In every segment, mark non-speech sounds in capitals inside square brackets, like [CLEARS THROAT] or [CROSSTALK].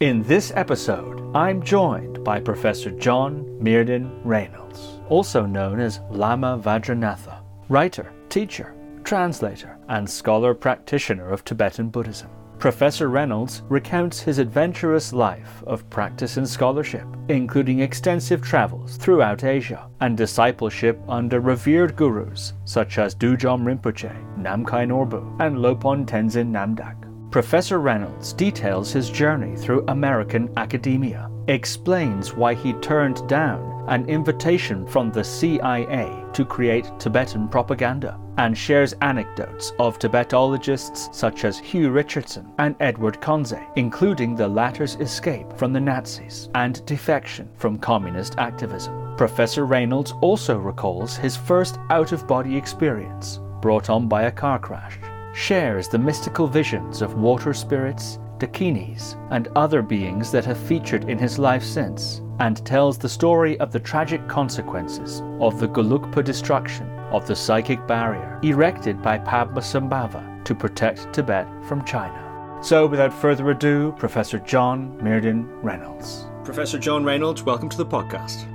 In this episode, I'm joined by Professor John Myrdhin Reynolds, also known as Lama Vajranatha, writer, teacher, translator, and scholar practitioner of Tibetan Buddhism. Professor Reynolds recounts his adventurous life of practice and scholarship, including extensive travels throughout Asia and discipleship under revered gurus such as Dudjom Rinpoche, Namkhai Norbu, and Lopon Tenzin Namdak. Professor Reynolds details his journey through American academia, explains why he turned down an invitation from the CIA to create Tibetan propaganda, and shares anecdotes of Tibetologists such as Hugh Richardson and Edward Conze, including the latter's escape from the Nazis and defection from communist activism. Professor Reynolds also recalls his first out of body experience, brought on by a car crash shares the mystical visions of water spirits, dakinis, and other beings that have featured in his life since, and tells the story of the tragic consequences of the Gelugpa destruction of the psychic barrier erected by Padmasambhava to protect Tibet from China. So, without further ado, Professor John Myrdhin Reynolds. Professor John Reynolds, welcome to the podcast.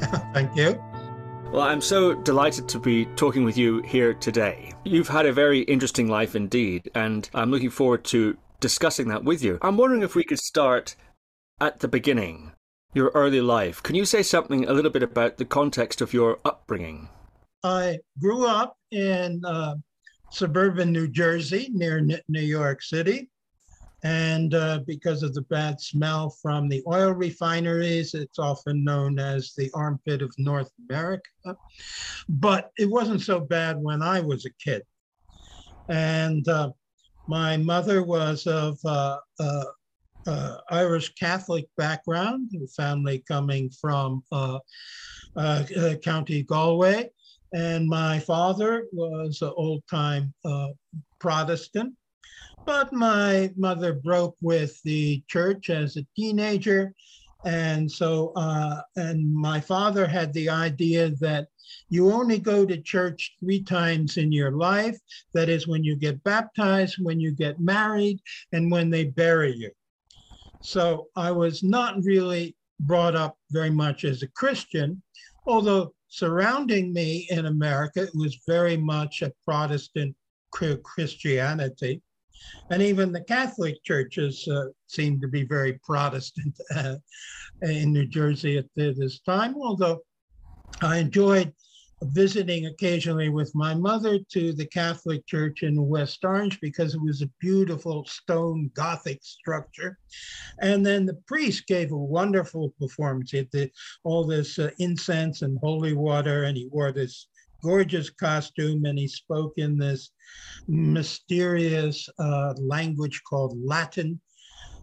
[LAUGHS] Thank you. Well, I'm so delighted to be talking with you here today. You've had a very interesting life indeed, and I'm looking forward to discussing that with you. I'm wondering if we could start at the beginning, your early life. Can you say something a little bit about the context of your upbringing? I grew up in uh, suburban New Jersey near New York City. And uh, because of the bad smell from the oil refineries, it's often known as the armpit of North America. But it wasn't so bad when I was a kid. And uh, my mother was of uh, uh, uh Irish Catholic background, family coming from uh, County Galway. And my father was an old time Protestant but my mother broke with the church as a teenager. And so, uh, and my father had the idea that you only go to church three times in your life. That is when you get baptized, when you get married, and when they bury you. So I was not really brought up very much as a Christian, although surrounding me in America, it was very much a Protestant Christianity. And even the Catholic churches uh, seem to be very Protestant [LAUGHS] uh, in New Jersey at this time, although I enjoyed visiting occasionally with my mother to the Catholic Church in West Orange because it was a beautiful stone Gothic structure. And then the priest gave a wonderful performance. He had all this uh, incense and holy water, and he wore this gorgeous costume and he spoke in this mysterious uh, language called Latin.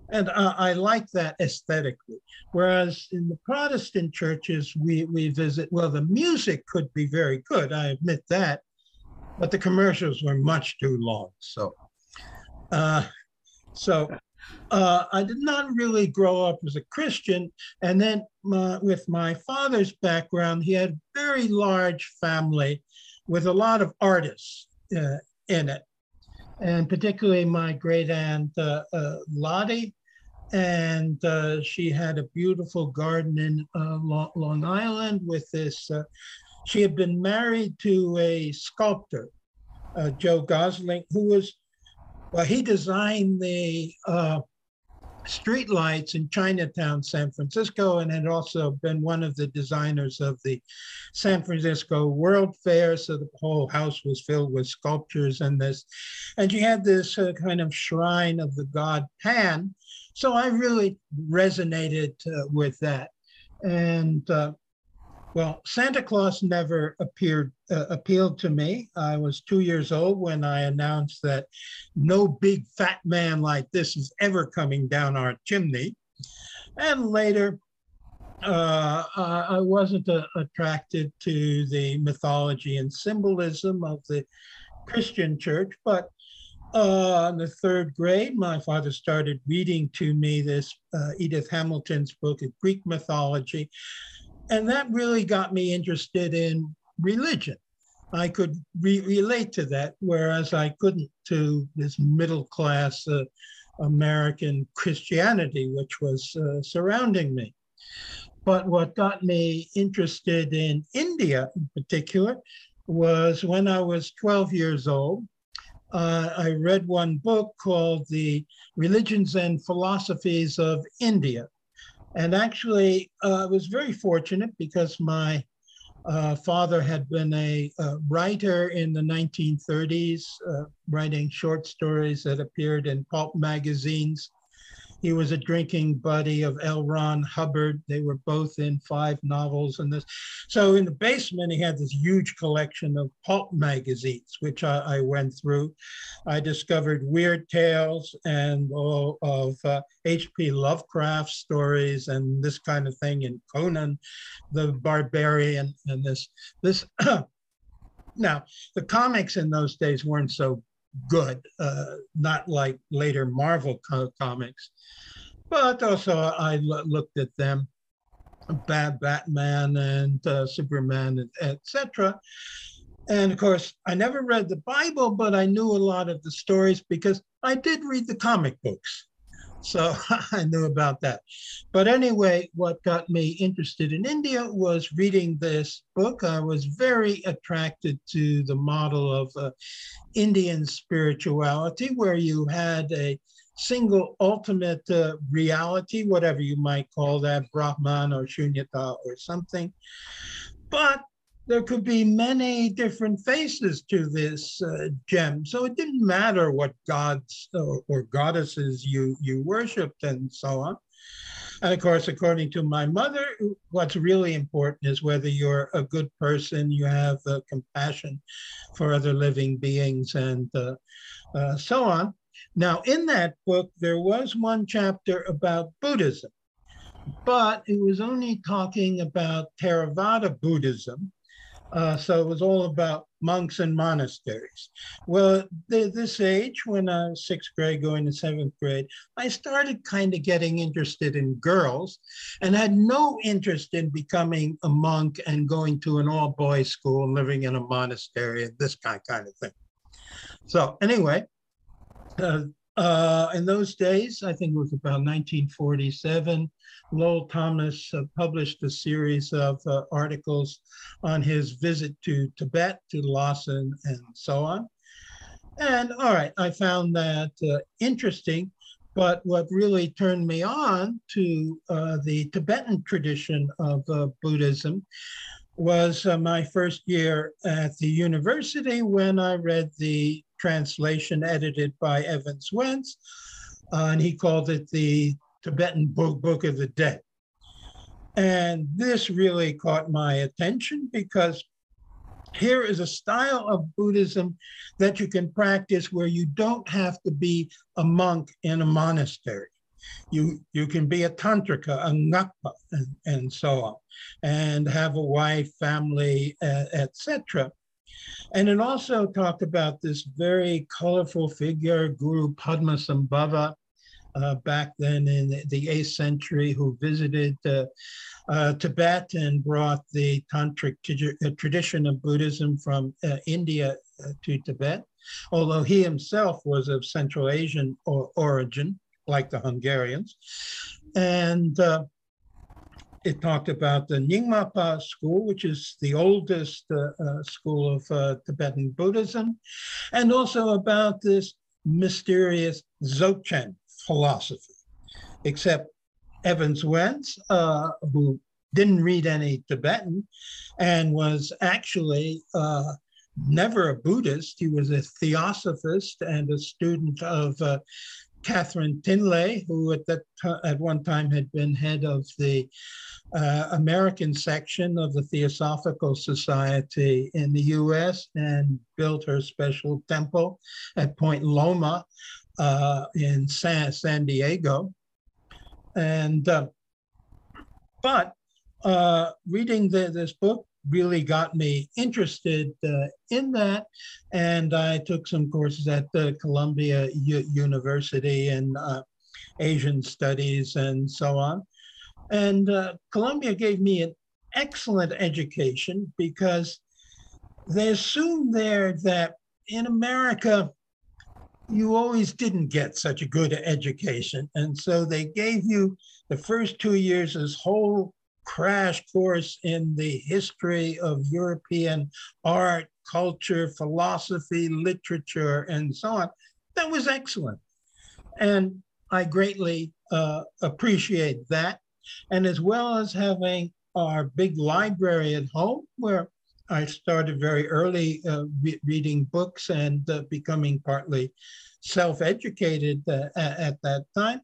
And uh, I like that aesthetically. Whereas in the Protestant churches, we, we visit, well, the music could be very good, I admit that, but the commercials were much too long. So, uh, so uh, I did not really grow up as a Christian. And then my, with my father's background, he had a very large family with a lot of artists uh, in it. And particularly my great aunt uh, uh Lottie. And uh, she had a beautiful garden in Long Island with this. she had been married to a sculptor, Joe Gosling, who was well, he designed the uh, streetlights in Chinatown, San Francisco, and had also been one of the designers of the San Francisco World Fair. So the whole house was filled with sculptures and this. And you had this uh, kind of shrine of the god Pan. So I really resonated uh, with that. And uh, well, Santa Claus never appeared uh, appealed to me. I was two years old when I announced that no big fat man like this is ever coming down our chimney. And later, uh, I wasn't uh, attracted to the mythology and symbolism of the Christian church, but uh, in the third grade, my father started reading to me this uh, Edith Hamilton's book of Greek mythology and that really got me interested in religion. I could re- relate to that, whereas I couldn't to this middle class uh, American Christianity, which was uh, surrounding me. But what got me interested in India in particular was when I was 12 years old. Uh, I read one book called The Religions and Philosophies of India. And actually, uh, I was very fortunate because my uh, father had been a, a, writer in the 1930s, uh, writing short stories that appeared in pulp magazines he was a drinking buddy of L. Ron Hubbard. They were both in five novels and this. So in the basement, he had this huge collection of pulp magazines, which I, I went through. I discovered Weird Tales and all of H.P. Uh, Lovecraft stories and this kind of thing, and Conan the Barbarian and this this. [CLEARS THROAT] now the comics in those days weren't so good, uh, not like later Marvel co- comics. But also, I l- looked at them, Bat- Batman and uh, Superman, etc. And of course, I never read the Bible, but I knew a lot of the stories because I did read the comic books. So [LAUGHS] I knew about that. But anyway, what got me interested in India was reading this book. I was very attracted to the model of uh, Indian spirituality, where you had a single ultimate uh, reality, whatever you might call that, Brahman or Shunyata or something. But there could be many different faces to this uh, gem. So it didn't matter what gods or, or, goddesses you, you worshiped and so on. And of course, according to my mother, what's really important is whether you're a good person, you have uh, compassion for other living beings, and uh, uh so on. Now, in that book, there was one chapter about Buddhism, but it was only talking about Theravada Buddhism uh, so it was all about monks and monasteries. Well, at this age, when I was sixth grade, going to seventh grade, I started kind of getting interested in girls and had no interest in becoming a monk and going to an all boys school and living in a monastery and this kind, kind of thing. So, anyway, uh, uh, in those days, I think it was about 1947, Lowell Thomas uh, published a series of uh, articles on his visit to Tibet, to Lhasa, and so on. And all right, I found that uh, interesting. But what really turned me on to uh, the Tibetan tradition of Buddhism was my first year at the university when I read the translation edited by Evans Wentz, uh, and he called it the Tibetan Book, Book of the Dead. And this really caught my attention because here is a style of Buddhism that you can practice where you don't have to be a monk in a monastery. You, you can be a tantrika, a ngakpa, and, and so on, and have a wife, family, uh, etc. And it also talked about this very colorful figure, Guru Padmasambhava, uh, back then in the 8th century, who visited uh, uh, Tibet and brought the tantric uh, tradition of Buddhism from uh, India uh, to Tibet, although he himself was of Central Asian or origin, like the Hungarians. And it talked about the Nyingmapa school, which is the oldest uh, uh, school of uh, Tibetan Buddhism, and also about this mysterious Dzogchen philosophy. Except Evans Wentz, uh, who didn't read any Tibetan and was actually uh, never a Buddhist, he was a theosophist and a student of uh, Katherine Tingley, who at that at one time had been head of the uh, American section of the Theosophical Society in the U.S. and built her special temple at Point Loma uh, in San, San Diego. And uh, but uh, reading the, this book really got me interested uh, in that. And I took some courses at the Columbia U- University in uh, Asian Studies and so on. And uh, Columbia gave me an excellent education because they assumed there that in America, you always didn't get such a good education. And so they gave you the first two years this whole crash course in the history of European art, culture, philosophy, literature, and so on. That was excellent. And I greatly uh, appreciate that. And as well as having our big library at home, where I started very early uh, re- reading books and uh, becoming partly self educated uh, at, at, that time.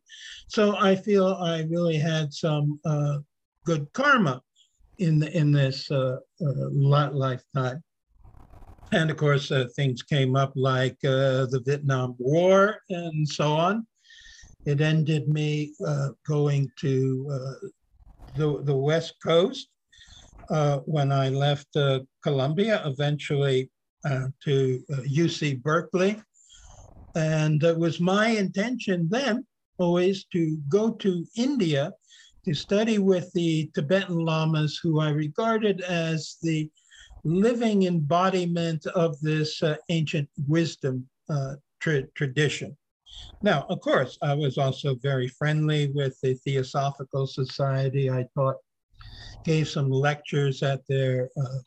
So I feel I really had some uh, good karma in, the, in this uh, uh, lifetime. And of course, things came up like the Vietnam War and so on. It ended me going to the, the West Coast uh, when I left uh, Columbia, eventually uh, to UC uh, Berkeley. And it was my intention then always to go to India to study with the Tibetan Lamas, who I regarded as the living embodiment of this uh, ancient wisdom uh, tra- tradition. Now, of course, I was also very friendly with the Theosophical Society. I taught gave some lectures at their uh,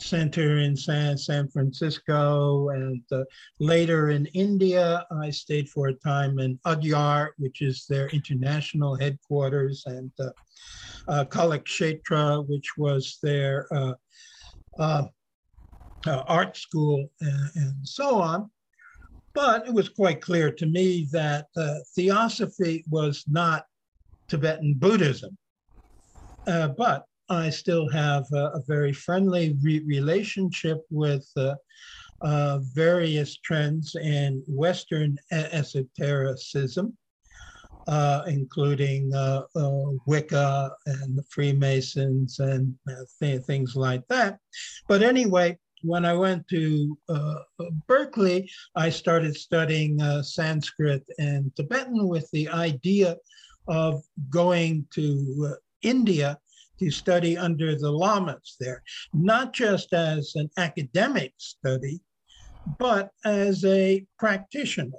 center in San, San Francisco. And uh, later in India, I stayed for a time in Adyar, which is their international headquarters, and uh, uh, Kalakshetra, which was their uh, uh, uh, art school, and, and, so on. But it was quite clear to me that theosophy was not Tibetan Buddhism. But I still have a, a very friendly re- relationship with uh, uh, various trends in Western esotericism, uh, including uh, uh, Wicca and the Freemasons and th- things like that. But anyway, when I went to Berkeley, I started studying Sanskrit and Tibetan with the idea of going to India to study under the lamas there, not just as an academic study, but as a practitioner.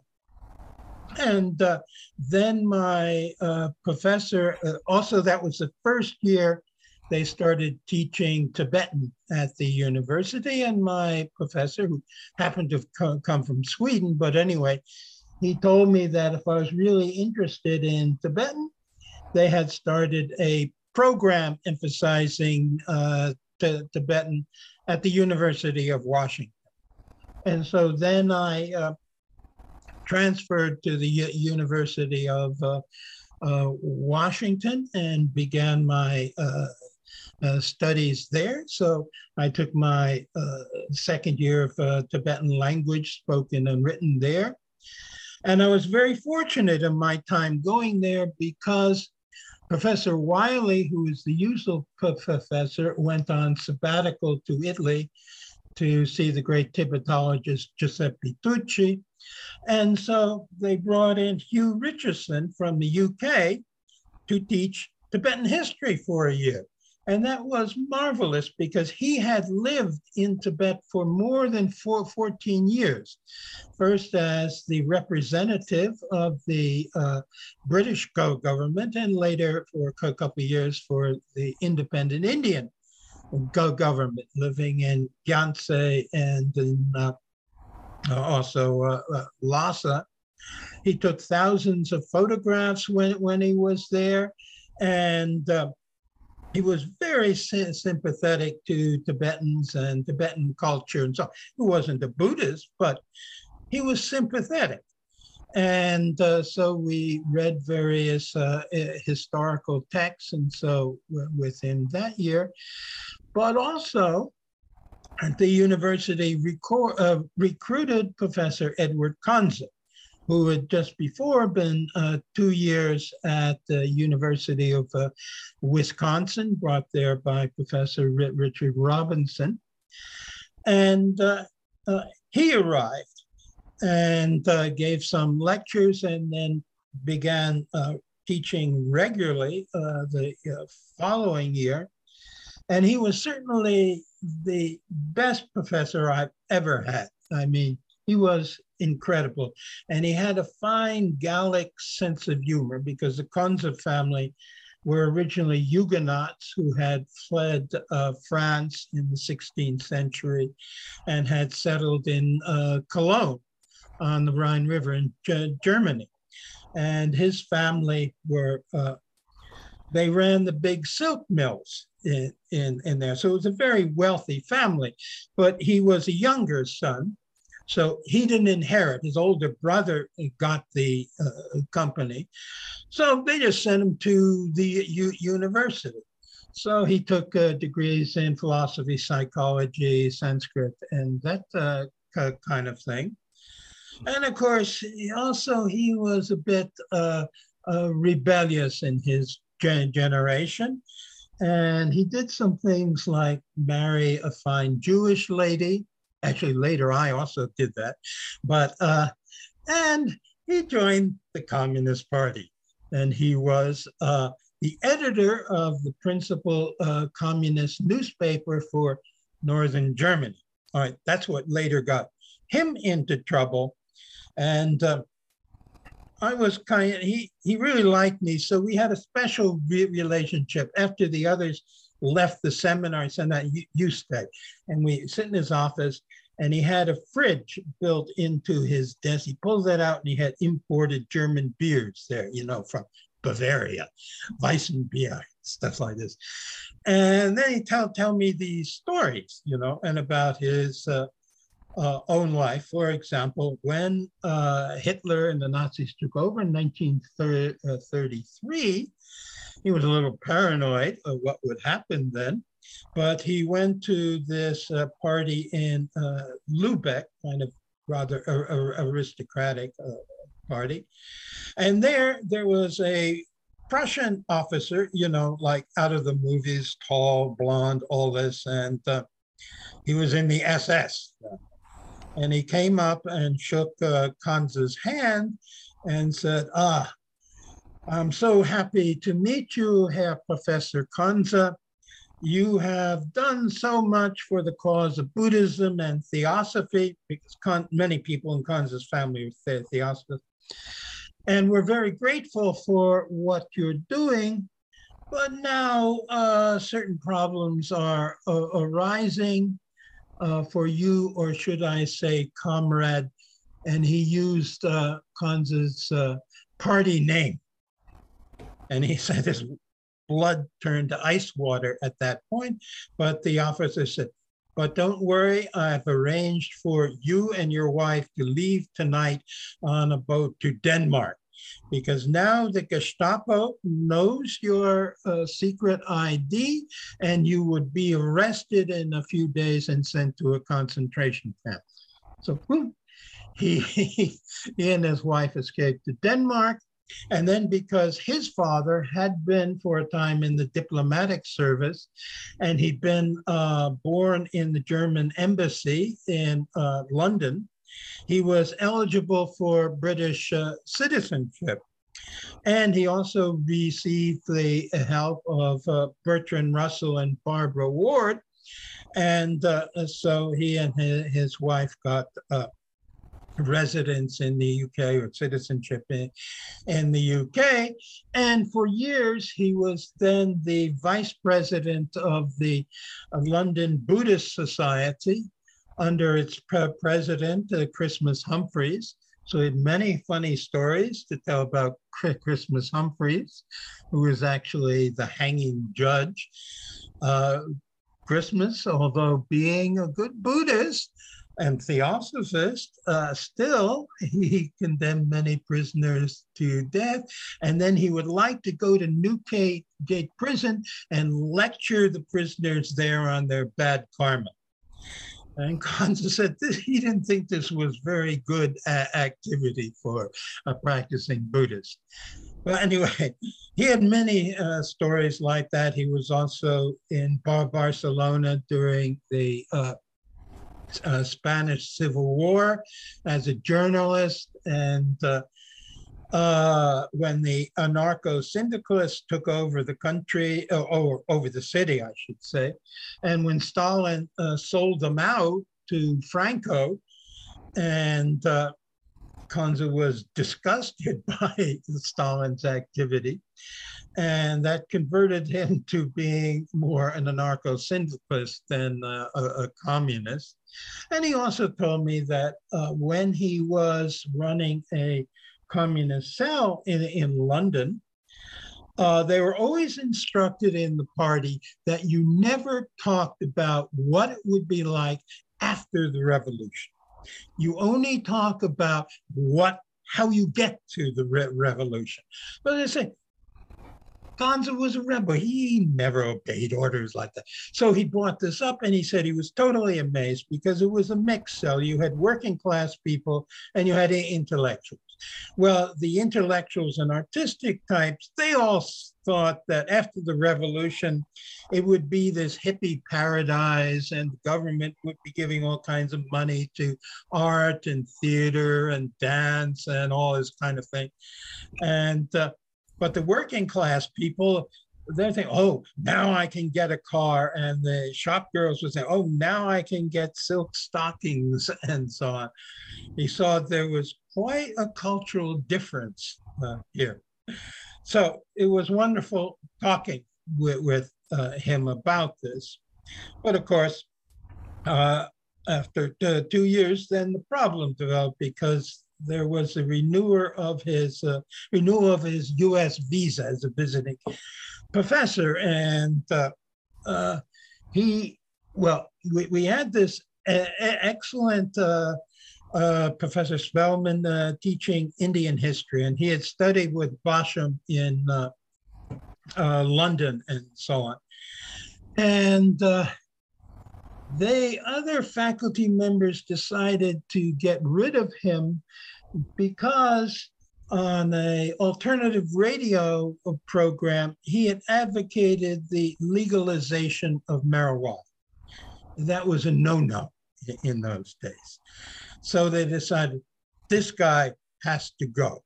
And uh, then my uh, professor, uh, also, that was the first year they started teaching Tibetan at the university. And my professor, who happened to come from Sweden, but anyway, he told me that if I was really interested in Tibetan, they had started a program emphasizing uh, Tibetan at the University of Washington. And so then I uh, transferred to the U- University of uh, uh Washington and began my uh, studies there. So I took my second year of Tibetan language spoken and written there. And I was very fortunate in my time going there because Professor Wylie, who is the usual professor, went on sabbatical to Italy to see the great Tibetologist Giuseppe Tucci. And so they brought in Hugh Richardson from the UK to teach Tibetan history for a year. And that was marvelous because he had lived in Tibet for more than four, 14 years, first as the representative of the uh, British GO government, and later for a couple of years for the independent Indian Go government, living in Gyantse and in, uh, also uh, uh, Lhasa. He took thousands of photographs when, when he was there. And uh, he was very sympathetic to Tibetans and Tibetan culture and so he wasn't a Buddhist, but he was sympathetic. And uh, so we read various uh, historical texts, and so within that year, but also the university uh, recruited Professor Edward Conze, who had just before been uh, two years at the University of uh, Wisconsin, brought there by Professor Richard Robinson. And uh, uh he arrived and uh, gave some lectures and then began uh, teaching regularly the following year. And he was certainly the best professor I've ever had. I mean, he was incredible. And he had a fine Gallic sense of humor because the Conze family were originally Huguenots who had fled uh, France in the 16th century and had settled in uh, Cologne on the Rhine River in G- Germany. And his family were, uh, they ran the big silk mills in, in, in there. So it was a very wealthy family, but he was a younger son so he didn't inherit. His older brother got the uh, company. So they just sent him to the U- university. So he took uh, degrees in philosophy, psychology, Sanskrit, and that uh, kind of thing. And of course, he also he was a bit uh, uh, rebellious in his gen- generation. And he did some things like marry a fine Jewish lady Actually, later I also did that. But, uh, and he joined the Communist Party. And he was uh, the editor of the principal uh, communist newspaper for Northern Germany. All right, that's what later got him into trouble. And uh, I was kind of, he, he really liked me. So we had a special re- relationship after the others left the seminar. Said that you stay. And we sit in his office and he had a fridge built into his desk. He pulls that out and he had imported German beers there, you know, from Bavaria, Weissenbier, stuff like this. And then he tell tell me these stories, you know, and about his uh, uh, own life. For example, when uh, Hitler and the Nazis took over in 1933, he was a little paranoid of what would happen then. But he went to this uh, party in uh, Lubeck, kind of rather aristocratic uh, party. And there, there was a Prussian officer, you know, like out of the movies, tall, blonde, all this. And uh, he was in the SS. And he came up and shook uh, Conze's hand and said, Ah, I'm so happy to meet you, Herr Professor Conze. You have done so much for the cause of Buddhism and theosophy, because many people in Conze's family are the- theosophists. And we're very grateful for what you're doing. But now uh, certain problems are uh, arising uh, for you, or should I say, comrade. And he used uh, Conze's uh, party name. And he [LAUGHS] said, his blood turned to ice water at that point. But the officer said, but don't worry, I've arranged for you and your wife to leave tonight on a boat to Denmark because now the Gestapo knows your uh, secret ID and you would be arrested in a few days and sent to a concentration camp. So he, he, he and his wife escaped to Denmark. And then because his father had been for a time in the diplomatic service and he'd been uh, born in the German embassy in uh, London, he was eligible for British uh, citizenship. And he also received the help of uh, Bertrand Russell and Barbara Ward. And uh, so he and his, his wife got uh, residence in the UK or citizenship in, in the UK. And for years, he was then the vice president of the uh, London Buddhist Society under its pre- president, uh, Christmas Humphreys. So he had many funny stories to tell about Christmas Humphreys, who was actually the hanging judge. Uh, Christmas, although being a good Buddhist, and Theosophist, uh, still he condemned many prisoners to death. And then he would like to go to Newgate Gate Prison and lecture the prisoners there on their bad karma. And Conze said he didn't think this was very good a- activity for a practicing Buddhist. But anyway, he had many uh, stories like that. He was also in Bar- Barcelona during the uh, uh, Spanish Civil War as a journalist. And uh, when the anarcho syndicalists took over the country, uh, or over the city, I should say, and when Stalin uh, sold them out to Franco, And uh, Conze was disgusted [LAUGHS] by Stalin's activity, and that converted him to being more an anarcho syndicalist than uh, a, a, communist. And he also told me that uh, when he was running a communist cell in, in London, uh, they were always instructed in the party that you never talked about what it would be like after the revolution. You only talk about what how you get to the re- revolution. But they say Conze was a rebel. He never obeyed orders like that. So he brought this up and he said he was totally amazed because it was a mixed cell. You had working class people and you had intellectuals. Well, the intellectuals and artistic types, they all thought that after the revolution, it would be this hippie paradise and the government would be giving all kinds of money to art and theater and dance and all this kind of thing. And uh, but the working class people, they're thinking, oh, now I can get a car. And the shop girls would say, oh, now I can get silk stockings [LAUGHS] and so on. He saw there was quite a cultural difference uh, here. So it was wonderful talking with, with uh, him about this. But of course, uh, after two years, then the problem developed because there was a renewer of his uh, renewal of his U.S. visa as a visiting professor, and uh, uh, he well, we, we had this excellent. Uh, uh, Professor Spellman teaching Indian history, and he had studied with Basham in London and so on. And they other faculty members decided to get rid of him because on a alternative radio program he had advocated the legalization of marijuana. That was a no-no in those days. So they decided this guy has to go.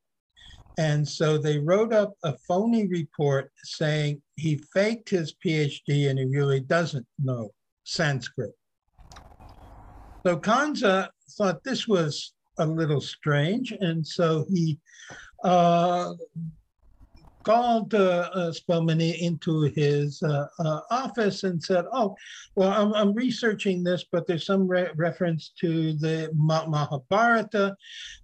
And so they wrote up a phony report saying he faked his phd and he really doesn't know Sanskrit. So Conze thought this was a little strange, and so he uh, called uh, uh, Spellman into his uh, uh, office and said, "Oh, well, I'm, I'm researching this, but there's some re- reference to the Mahabharata.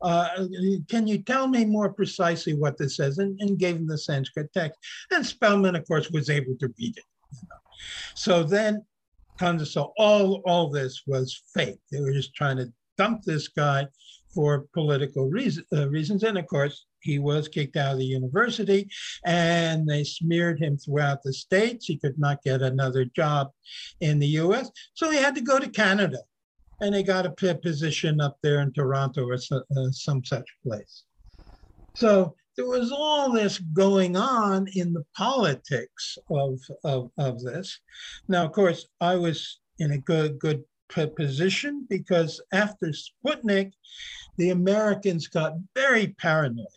Uh, can you tell me more precisely what this says?" And, and, gave him the Sanskrit text. And Spellman, of course, was able to read it. So then so all all this was fake. They were just trying to dump this guy for political reason, uh, reasons, and of course he was kicked out of the university, and they smeared him throughout the states. He could not get another job in the U.S., so he had to go to Canada, and he got a position up there in Toronto or uh, some such place. So there was all this going on in the politics of, of, of this. Now, of course, I was in a good, good position because after Sputnik, the Americans got very paranoid.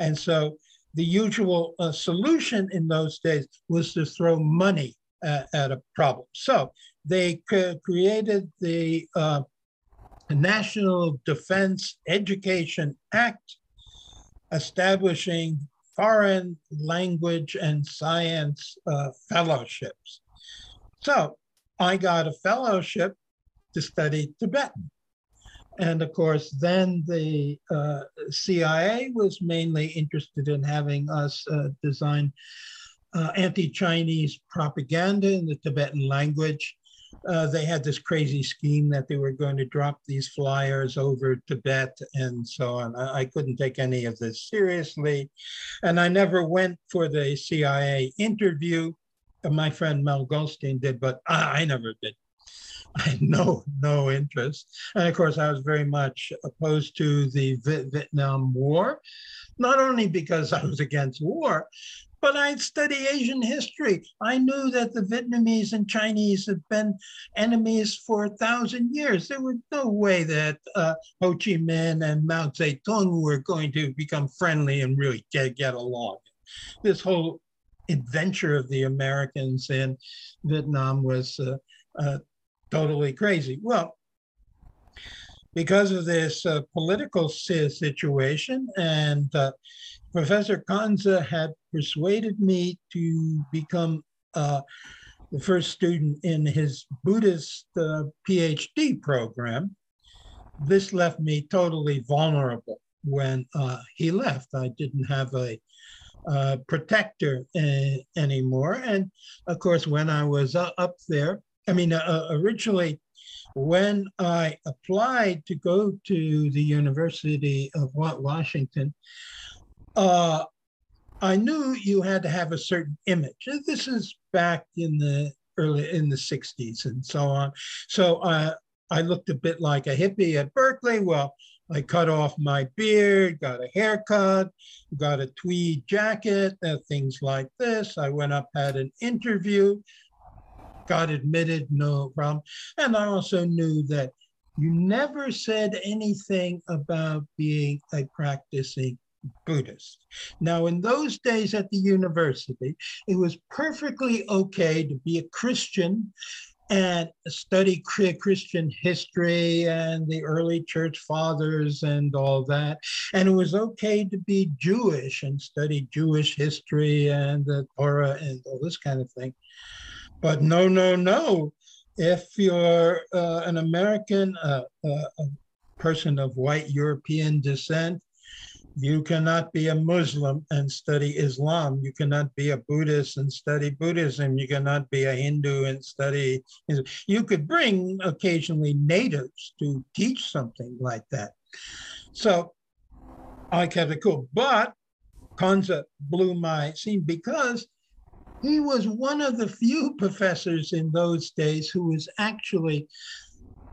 And so the usual uh, solution in those days was to throw money at, at a problem. So they created the uh, National Defense Education Act establishing foreign language and science uh, fellowships. So I got a fellowship to study Tibetan. And of course, then the uh, CIA was mainly interested in having us uh, design uh, anti Chinese propaganda in the Tibetan language uh, they had this crazy scheme that they were going to drop these flyers over Tibet and so on. I, I, couldn't take any of this seriously. And I never went for the CIA interview. My friend Mel Goldstein did, but I, I never did. [LAUGHS] I had no, no interest. And of course, I was very much opposed to the Vietnam War, not only because I was against war, but I study Asian history. I knew that the Vietnamese and Chinese had been enemies for a thousand years. There was no way that uh, Ho Chi Minh and Mao Zedong were going to become friendly and really get, get along. This whole adventure of the Americans in Vietnam was uh, uh, totally crazy. Well, because of this uh, political situation. And uh, Professor Conze had persuaded me to become uh, the first student in his Buddhist uh, PhD program. This left me totally vulnerable when uh, he left. I didn't have a uh, protector anymore. And of course, when I was up there, I mean, originally, when I applied to go to the University of Washington, uh, I knew you had to have a certain image. This is back in the early in the 60s and so on. So uh, I looked a bit like a hippie at Berkeley. Well, I cut off my beard, got a haircut, got a tweed jacket, uh, things like this. I went up, had an interview got admitted, no problem. And I also knew that you never said anything about being a practicing Buddhist. Now, in those days at the university, it was perfectly okay to be a Christian and study Christian history and the early church fathers and all that. And it was okay to be Jewish and study Jewish history and the Torah and all this kind of thing. But no, no, no. If you're uh, an American, uh, uh, a person of white European descent, you cannot be a Muslim and study Islam. You cannot be a Buddhist and study Buddhism. You cannot be a Hindu and study. You could bring occasionally natives to teach something like that. So I kept it cool. But Conze blew my scene because he was one of the few [LAUGHS] professors in those days who was actually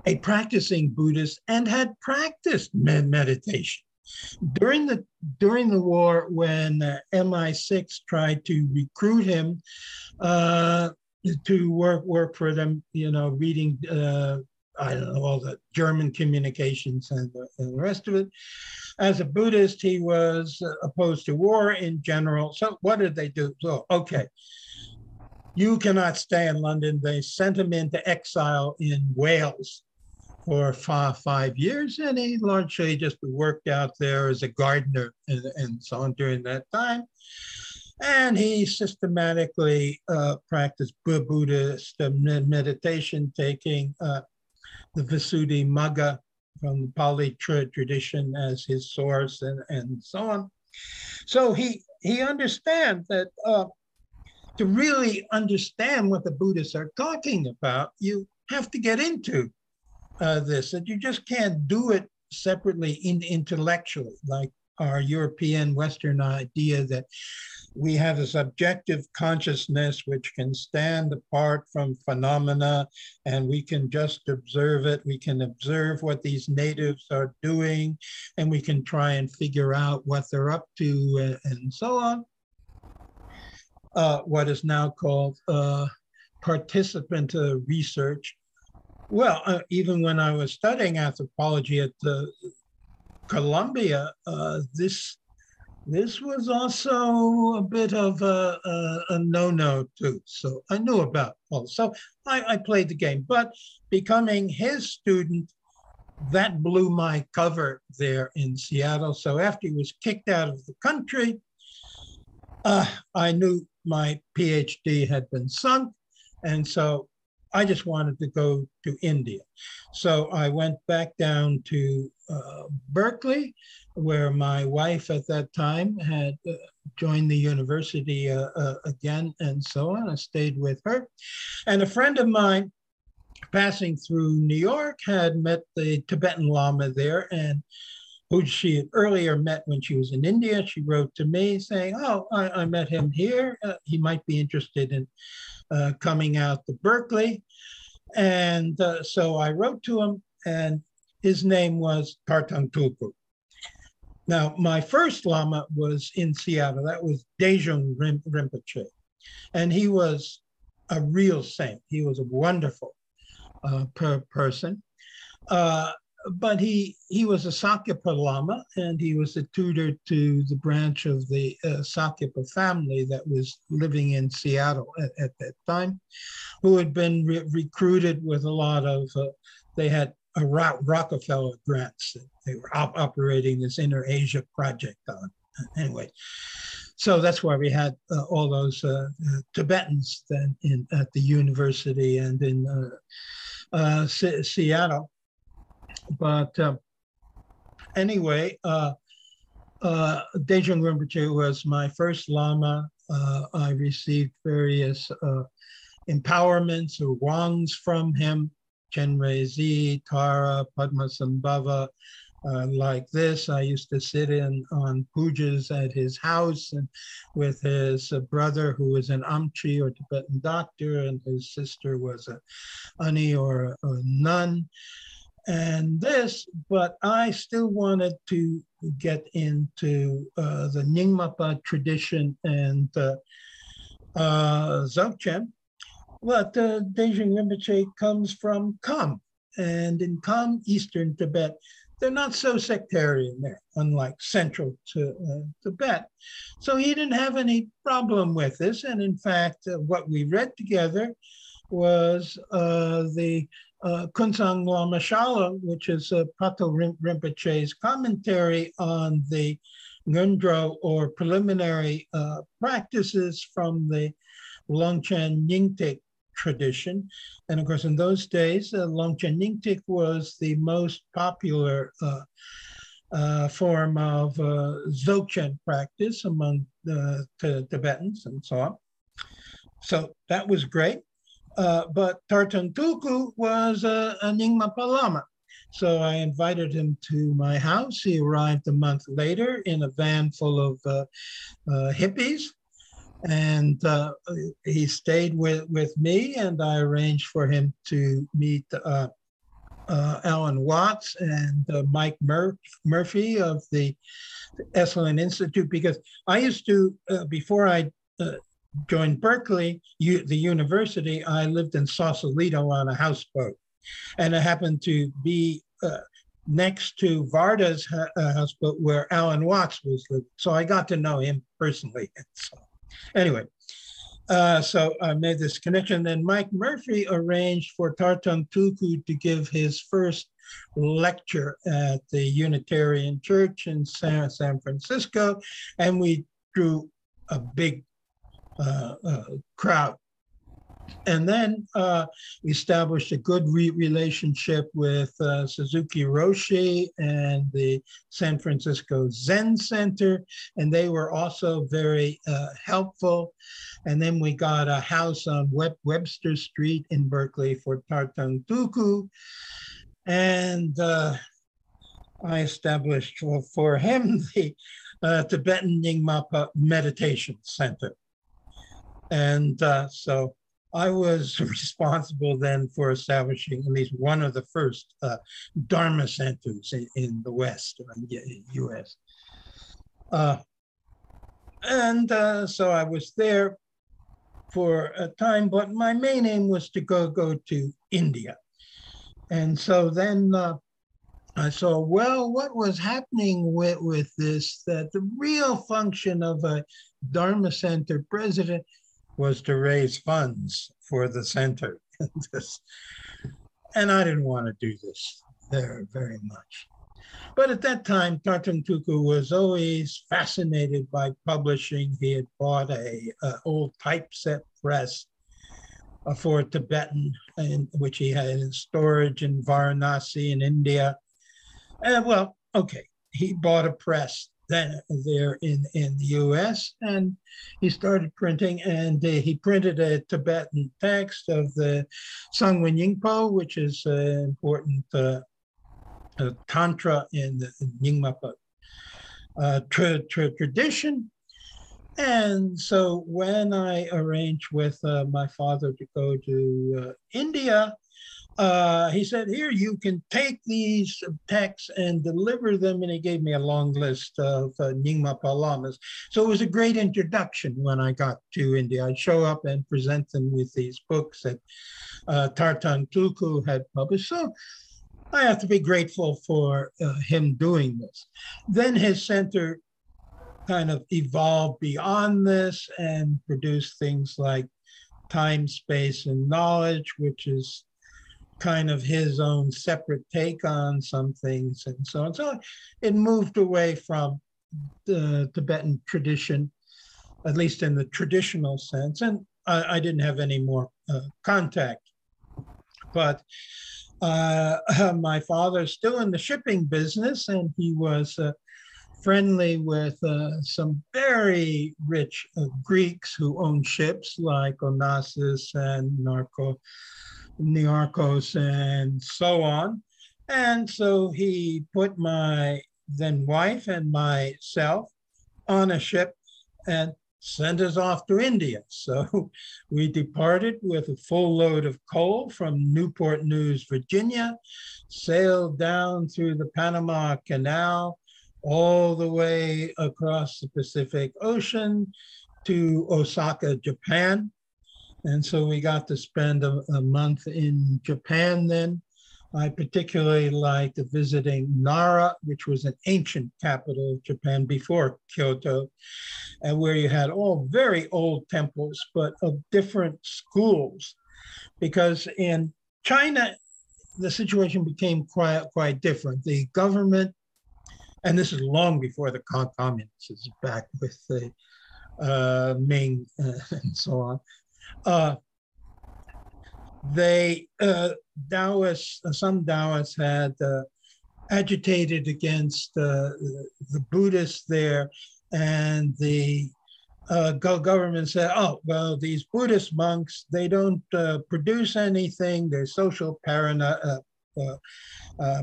a practicing Buddhist and had practiced meditation. During the during the war, when uh, MI6 tried to recruit him uh, to work work for them, you know, reading uh, I don't know all the German communications and the, and the rest of it. As a Buddhist, he was opposed to war in general. So what did they do? So okay, you cannot stay in London. They sent him into exile in Wales for five, five years, and he largely just worked out there as a gardener and, and so on during that time. And he systematically uh, practiced Buddhist meditation, taking uh, the Visuddhimagga from the Pali tradition as his source and, and so on. So he he understands that uh, to really understand what the Buddhists are talking about, you have to get into uh, this, that you just can't do it separately in, intellectually, like our European Western idea that we have this objective consciousness which can stand apart from phenomena and we can just observe it. We can observe what these natives are doing and we can try and figure out what they're up to and so on uh, what is now called uh, participant uh, research. Well, uh, even when I was studying anthropology at the Columbia, uh, this this was also a bit of a, a, a, no-no too. So I knew about all. So I, I played the game, but becoming his student, that blew my cover there in Seattle. So after he was kicked out of the country, uh, I knew my PhD had been sunk. And so I just wanted to go to India. So I went back down to uh, Berkeley, where my wife at that time had uh, joined the university uh, uh again, and so on. I stayed with her. And a friend of mine passing through New York had met the Tibetan Lama there and who she had earlier met when she was in India. She wrote to me saying, Oh, I, I met him here. Uh, he might be interested in uh, coming out to Berkeley. And uh, so I wrote to him, and his name was Tarthang Tulku. Now, my first Lama was in Seattle. That was Dezhung Rinpoche. And he was a real saint. He was a wonderful uh, per person. But he he was a Sakyapa Lama, and he was a tutor to the branch of the uh, Sakyapa family that was living in Seattle at, at that time, who had been re- recruited with a lot of. Uh, they had uh, Rockefeller grants that they were op- operating this Inner Asia project on. Anyway, so that's why we had uh, all those uh, Tibetans then in at the university and in uh, uh, Seattle. But um, anyway, uh, uh, Dezhung Rinpoche was my first Lama. I received various empowerments or wangs from him, Chenrezig, Tara, Padmasambhava, uh, like this. I used to sit in on pujas at his house and with his uh, brother who was an Amchi or Tibetan doctor and his sister was a ani or a, a nun and this, but I still wanted to get into uh, the Nyingmapa tradition and uh, uh, Dzogchen. But uh, Dezhung Rinpoche comes from Kham, and in Kham, Eastern Tibet, they're not so sectarian there, unlike central to uh, Tibet. So he didn't have any problem with this. And in fact, uh, what we read together was uh, the uh, Kunsang Lamashala, which is uh, Patrul Rinpoche's commentary on the Ngondro or preliminary uh, practices from the Longchen Nyingtik tradition. And of course, in those days, uh, Longchen Nyingtik was the most popular uh, uh, form of uh, Dzogchen practice among the Tibetans and so on. So that was great. Uh, but Tarthang Tulku was a, a Nyingmapa Lama. So I invited him to my house. He arrived a month later in a van full of uh, uh, hippies and uh, he stayed with, with me and i arranged for him to meet uh, uh, alan watts and uh, mike Mur- murphy of the esalen institute because i used to uh, before i uh, joined berkeley U- the university i lived in sausalito on a houseboat. And i happened to be next to varda's ha- houseboat where alan watts was living. So i got to know him personally. [LAUGHS] So Anyway, uh, so I made this connection. Then Mike Murphy arranged for Tarthang Tulku to give his first lecture at the Unitarian Church in San, San Francisco, and we drew a big uh, uh, crowd and then uh, established a good re- relationship with uh, Suzuki Roshi and the San Francisco Zen Center, and they were also very uh, helpful. And then we got a house on Web- Webster Street in Berkeley for Tarthang Tulku. And uh, I established for, for him [LAUGHS] the uh, Tibetan Nyingmapa Meditation Center. And uh, so I was [LAUGHS] responsible then for establishing at least one of the first uh, Dharma centers in, in the West, in US. Uh, and uh, so I was there for a time, but my main aim was to go, go to India. And so then uh, I saw, well, what was happening with, with this, that the real function of a Dharma center president was to raise funds for the center. [LAUGHS] and I didn't want to do this there very much. But at that time, Tarthang Tulku was always fascinated by publishing. He had bought a, a old typeset press for Tibetan, in, which he had in storage in Varanasi in India. And well, okay, he bought a press then there in, in the US. And he started printing and uh, he printed a Tibetan text of the Sangwa Nyingpo, which is an important uh, Tantra in the Nyingmapa uh, tra- tra- tradition. And so when I arranged with uh, my father to go to uh, India, uh, he said, Here, you can take these texts and deliver them. And he gave me a long list of uh, Nyingmapa Lamas. So it was a great introduction when I got to India. I'd show up and present them with these books that uh, Tarthang Tulku had published. So I have to be grateful for uh, him doing this. Then his center kind of evolved beyond this and produced things like time, space, and knowledge, which is kind of his own separate take on some things and so on. So it moved away from the Tibetan tradition, at least in the traditional sense. And I, I didn't have any more uh, contact. But uh, [LAUGHS] my father's still in the shipping business, and he was uh, friendly with uh, some very rich uh, Greeks who owned ships like Onassis and Narco, Niarchos and so on. And so he put my then wife and myself on a ship and sent us off to India. [LAUGHS] So we departed with a full load of coal from Newport News, Virginia, sailed down through the Panama Canal, all the way across the Pacific Ocean to Osaka, Japan. And so we got to spend a, a month in Japan then. I particularly liked visiting Nara, which was an ancient capital of Japan before Kyoto, and where you had all very old temples, but of different schools. Because in China, the situation became quite, quite different. The government, and this is long before the communists is back with the uh, Ming uh, [LAUGHS] and so on, uh, they uh, Taoists, uh, some Taoists had uh, agitated against uh, the Buddhists there, and the uh, government said, "Oh, well, these Buddhist monks they don't uh, produce anything; they're social parana-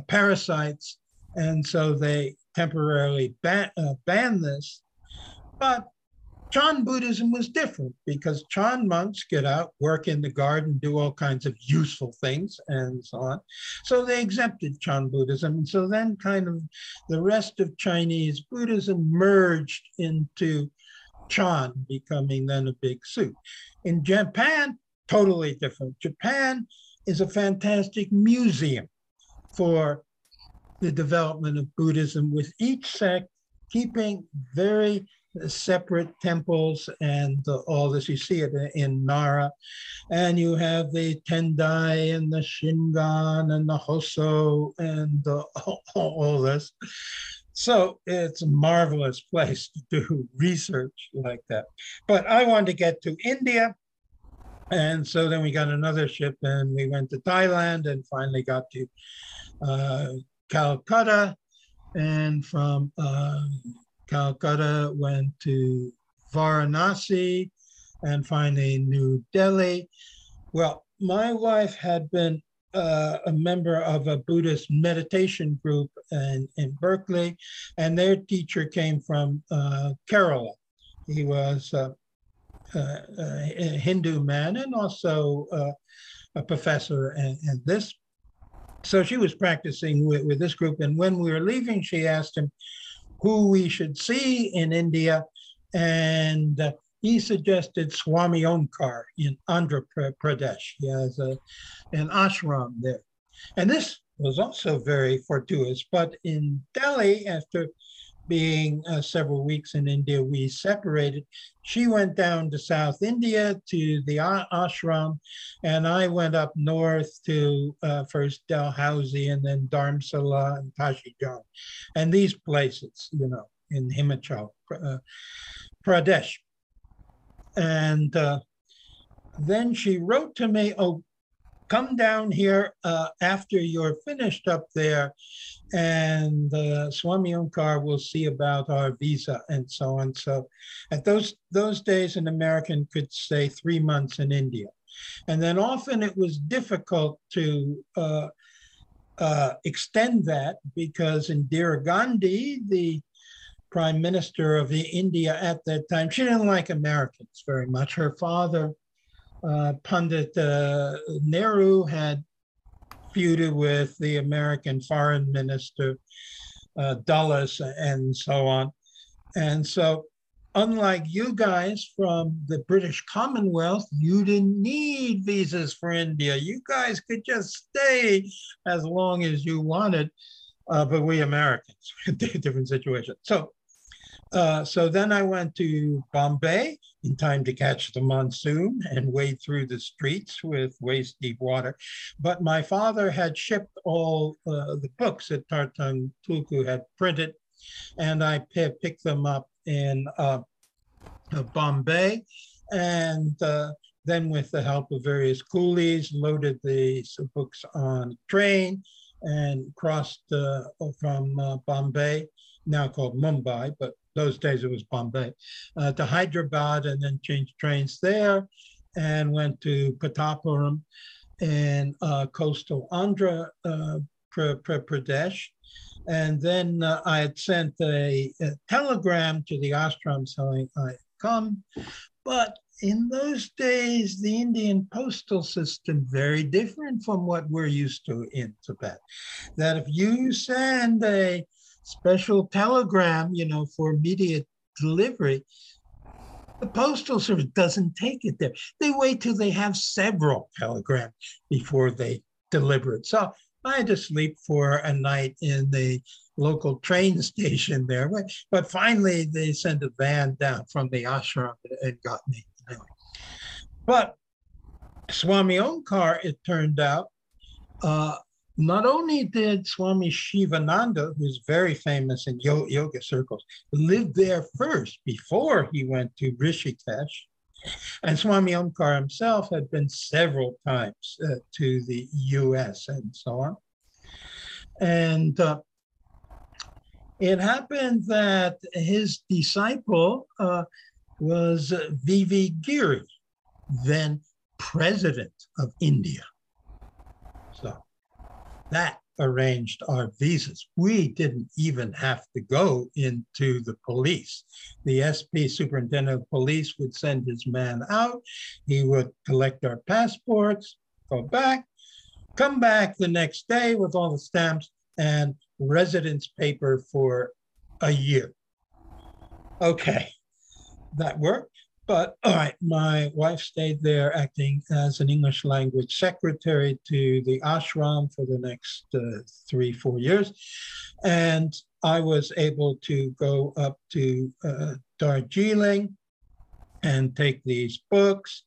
parasites," and so they temporarily ban- banned this. But Chan Buddhism was different because Chan monks get out, work in the garden, do all kinds of useful things, and so on. So they exempted Chan Buddhism. And so then, kind of, the rest of Chinese Buddhism merged into Chan, becoming then a big suit. In Japan, totally different. Japan is a fantastic museum for the development of Buddhism, with each sect keeping very separate temples and all this. You see it in Nara. And you have the Tendai and the Shingon and the Hosso and the, all, [LAUGHS] all this. So it's a marvelous place to do [LAUGHS] research like that. But I wanted to get to India. And so then we got another ship and we went to Thailand and finally got to uh, Calcutta. And from uh, Calcutta, went to Varanasi, and finally New Delhi. Well, my wife had been uh, a member of a Buddhist meditation group in, in Berkeley, and their teacher came from uh, Kerala. He was uh, uh a Hindu man and also uh, a professor in, in, this. So she was practicing with, with this group, and when we were leaving, she asked him, who we should see in India. And he suggested Swami Omkar in Andhra Pradesh. He has a, an ashram there. And this was also very fortuitous. But in Delhi, after being uh, several weeks in India, we separated. She went down to South India to the ashram, and I went up north to uh, first Dalhousie and then Dharamsala and Tashi and these places, you know, in Himachal uh, Pradesh. And uh, then she wrote to me, oh, come down here uh, after you're finished up there, and uh, Swami Omkar will see about our visa and so on. So, at those those days, an American could stay three months in India, and then often it was difficult to. Uh, uh extend that because Indira Gandhi, the prime minister of India at that time, she didn't like Americans very much. Her father uh, Pandit uh, Nehru had feuded with the American foreign minister uh, Dulles and so on. And so, unlike you guys from the British Commonwealth, you didn't need visas for India. You guys could just stay as long as you wanted. Uh, but we Americans, [LAUGHS] different situation. So Uh, so then I went to Bombay in time to catch the monsoon and wade through the streets with waist deep water. But my father had shipped all uh, the books that Tarthang Tulku had printed, and I p- picked them up in uh, uh Bombay. And uh, then, with the help of various coolies, loaded the books on train and crossed from Bombay now called Mumbai, but those days it was Bombay, uh, to Hyderabad and then changed trains there and went to Pithapuram in uh, coastal Andhra uh, Pradesh. And then uh, I had sent a, a, telegram to the ashram saying I come. But in those days, the Indian postal system very different from what we're used to in Tibet. That if you send a special telegram, you know, for immediate delivery. The Postal Service doesn't take it there. They wait till they have several telegrams before they deliver it. So I had to sleep for a night in the local train [LAUGHS] station there. But, but finally, they sent a van down from the ashram and got me. But Swami Omkar, it turned out, uh, not only did Swami Shivananda, who's very famous in yoga circles, live there first before he went to Rishikesh, and Swami Omkar himself had been several times uh, to the US and so on. And uh, it happened that his disciple uh, was V.V. Giri, then president of India that arranged our visas. We didn't even have to go into the police. The SP superintendent of police would send his man out. He would collect our passports, go back, come back the next day with all the stamps and residence paper for a year. Okay, that worked. But [CLEARS THROAT] all right, my wife stayed there acting as an English language secretary to the ashram for the next uh, three, four years. And I was able to go up to uh, Darjeeling and take these books.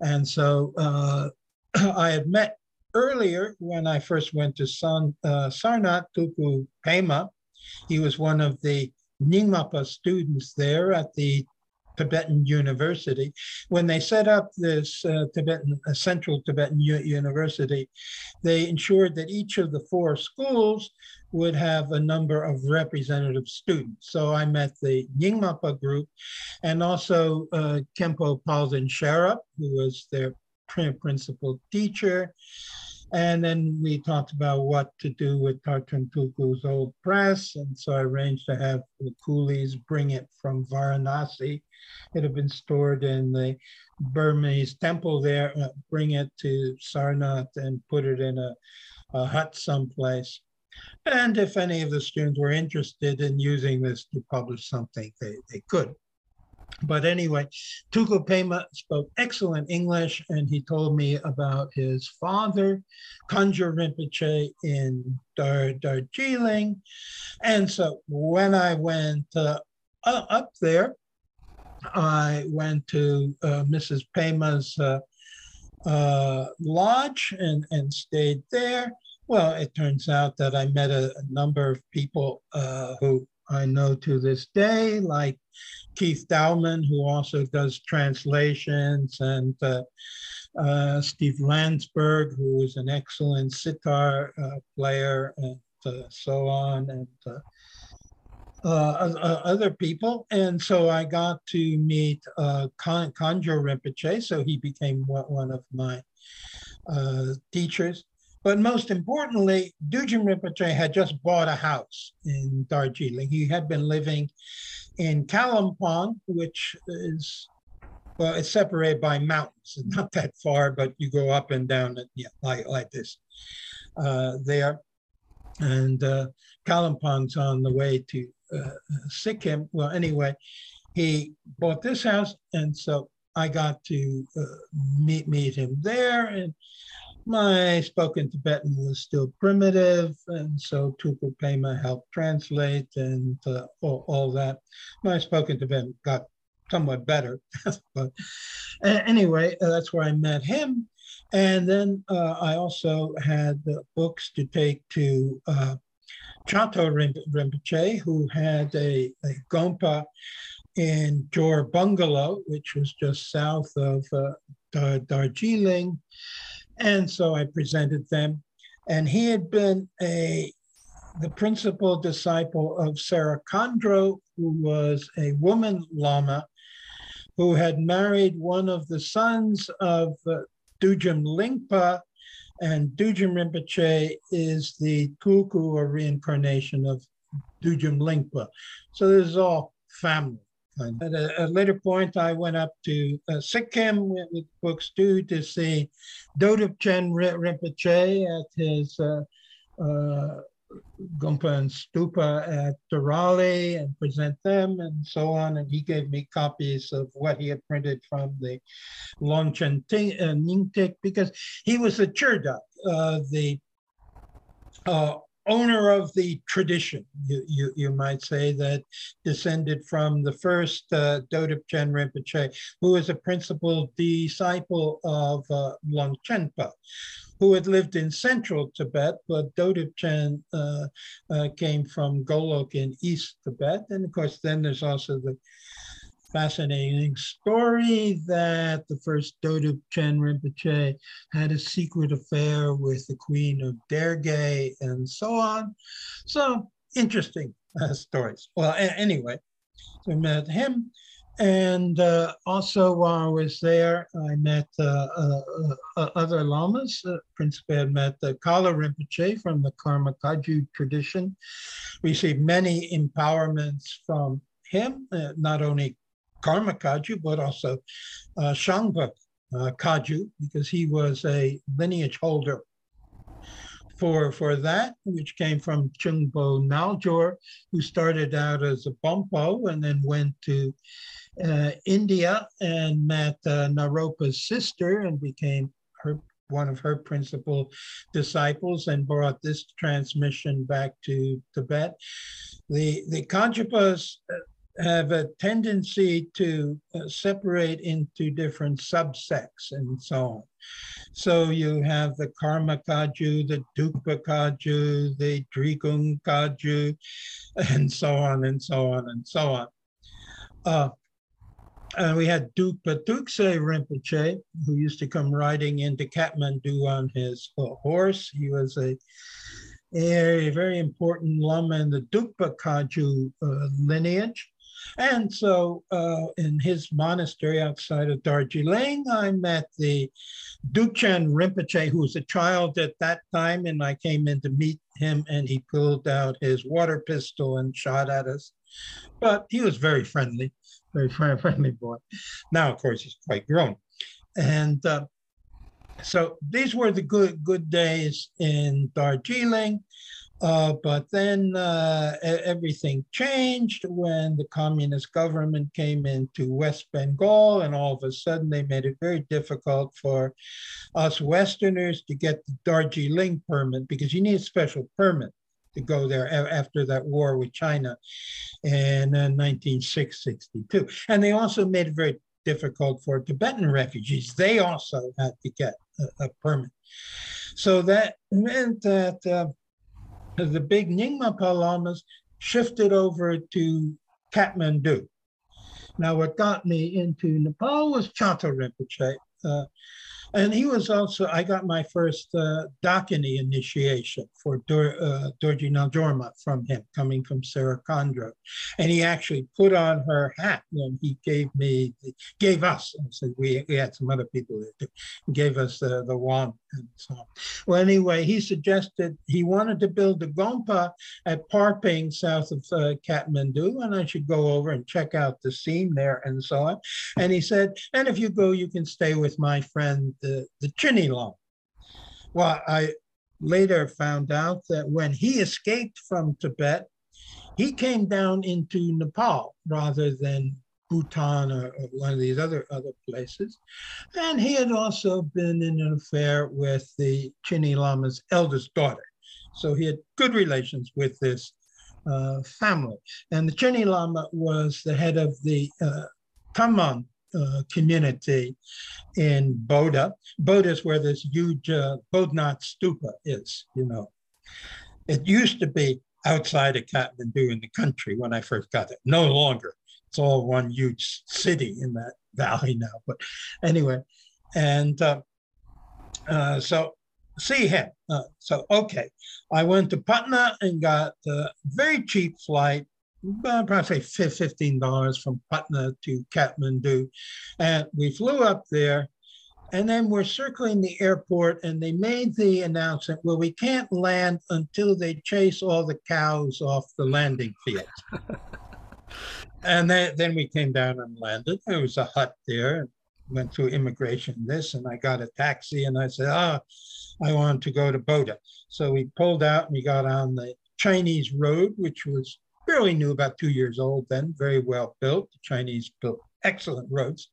And so uh, [CLEARS THROAT] I had met earlier when I first went to San, uh, Sarnath Pema. He was one of the Nyingmapa students there at the Tibetan University. When they set up this uh, Tibetan uh, Central Tibetan U- University, they ensured that each of the four schools would have a number of representative students. So I met the Nyingmapa group and also uh, Khenpo Palden Sherab, who was their principal teacher. And then we talked about what to do with Tarthang Tulku's old press. And so I arranged to have the coolies bring it from Varanasi. It had been stored in the Burmese temple there, uh, bring it to Sarnath and put it in a, a hut someplace. And if any of the students were interested in using this to publish something, they, they could. But anyway, Tulku Pema spoke excellent English, and he told me about his father, Kanjur Rinpoche in Dar- Darjeeling. And so when I went uh, up there, I went to uh, Mrs. Pema's uh, uh, lodge and, and stayed there. Well, it turns out that I met a, a number of people uh, who I know to this day, like Keith Dowman, who also does translations, and uh, uh, Steve Landsberg, who is an excellent sitar uh, player, and uh, so on, and uh, other people. And so I got to meet uh, Kanjur Rinpoche, so he became one of my teachers. But most importantly, Dudjom Rinpoche had just bought a house in Darjeeling. He had been living in Kalimpong, which is, well, it's separated by mountains, and not that far, but you go up and down yeah, like, like this uh, there. And uh, Kalimpong's on the way to uh, Sikkim. Well, anyway, he bought this house, and so I got to uh, meet meet him there, and my spoken Tibetan was still primitive, and so Tulku Pema helped translate and uh, all, all, that. My spoken Tibetan got somewhat better, [LAUGHS] but anyway, uh, that's where I met him. And then uh, I also had books to take to uh, Chatral Rinpoche, who had a, a Gompa in Jor Bungalow, which was just south of uh, Dar- Darjeeling. And so I presented them. And he had been a the principal disciple of Sera who was a woman Lama who had married one of the sons of uh, Lingpa. And Dudjom Rinpoche is the Tulku or reincarnation of Dudjom Lingpa. So this is all family. At a, a, later point, I went up to uh, Sikkim with, books too to see Dodrupchen Rinpoche at his uh, uh, Gompa and Stupa at Deorali and present them and so on. And he gave me copies of what he had printed from the Longchen uh, Nyingtik because he was a Cherduk, uh, the uh, owner of the tradition, you, you, you might say, that descended from the first uh, Chen Rinpoche, who was a principal disciple of uh, Longchenpa, who had lived in central Tibet, but Dodrupchen uh, uh, came from Golok in East Tibet. And of course, then there's also the fascinating story that the first Dodo Chen Rinpoche had a secret affair with the queen of Derge and so on. So interesting uh, stories. Well, a- anyway, so I met him. And uh, also while I was there, I met uh, uh, uh other lamas. Uh, principally, I met uh, Kalu Rinpoche from the Karma Kagyu tradition. Received many empowerments from him, uh, not only Karma Kagyu, but also uh, Shangpa uh, Kagyu, because he was a lineage holder for, for that, which came from Khyungpo Naljor, who started out as a Bonpo and then went to uh, India and met uh, Naropa's sister and became her one of her principal disciples and brought this transmission back to Tibet. The the Kagyupas uh, have a tendency to uh, separate into different subsects and so on. So you have the Karma Kagyu, the Drukpa Kagyu, the Drigung Kagyu, [LAUGHS] and so on and so on and so on. Uh, and we had Drukpa Thuksey Rinpoche, who used to come riding into Kathmandu on his uh, horse. He was a, a very important lama in the Drukpa Kagyu uh, lineage. And so uh, in his monastery outside of Darjeeling, I met the Drukchen Rinpoche, who was a child at that time, and I came in to meet him, and he pulled out his water pistol and shot at us. But he was very friendly, very [LAUGHS] friendly boy. Now, of course, he's quite grown. And uh, so these were the good good days in Darjeeling. Uh, but then uh, everything changed when the communist government came into West Bengal, and all of a sudden they made it very difficult for us Westerners to get the Darjeeling permit because you need a special permit to go there after that war with China in uh, 1962. And they also made it very difficult for Tibetan refugees. They also had to get a, a permit. So that meant that uh, the big Nyingma Lamas shifted over to Kathmandu. Now, what got me into Nepal was Chatral Rinpoche. Uh, and he was also, I got my first uh, Dakini initiation for Dur, uh, Dorji Naljorma from him, coming from Sera Khandro. And he actually put on her hat when he gave me, gave us, I said we, we had some other people there too, gave us uh, the wand and so on. Well, anyway, he suggested he wanted to build a Gompa at Parping, south of uh, Kathmandu, and I should go over and check out the scene there and so on. And he said, and if you go, you can stay with my friend the, the Chini Long. Well, I later found out that when he escaped from Tibet, he came down into Nepal rather than Bhutan or, or, one of these other other places, and he had also been in an affair with the Chini Lama's eldest daughter, so he had good relations with this uh, family. And the Chini Lama was the head of the uh, Tamang uh, community in Bodh. Bodh is where this huge uh, Bodhnath stupa is, you know. It used to be outside of Kathmandu in the country when I first got it. No longer. It's all one huge city in that valley now. But anyway, and uh, uh, so see him. Uh, so, okay. I went to Patna and got a very cheap flight, probably $15 from Patna to Kathmandu. And we flew up there. And then we're circling the airport, and they made the announcement well, we can't land until they chase all the cows off the landing field. [LAUGHS] and then, then we came down and landed. There was a hut there, went through immigration, this, and I got a taxi, and I said, ah, I wanted to go to Bodh. So we pulled out and we got on the Chinese road, which was fairly new, about two years old then, very well built. The Chinese built excellent roads.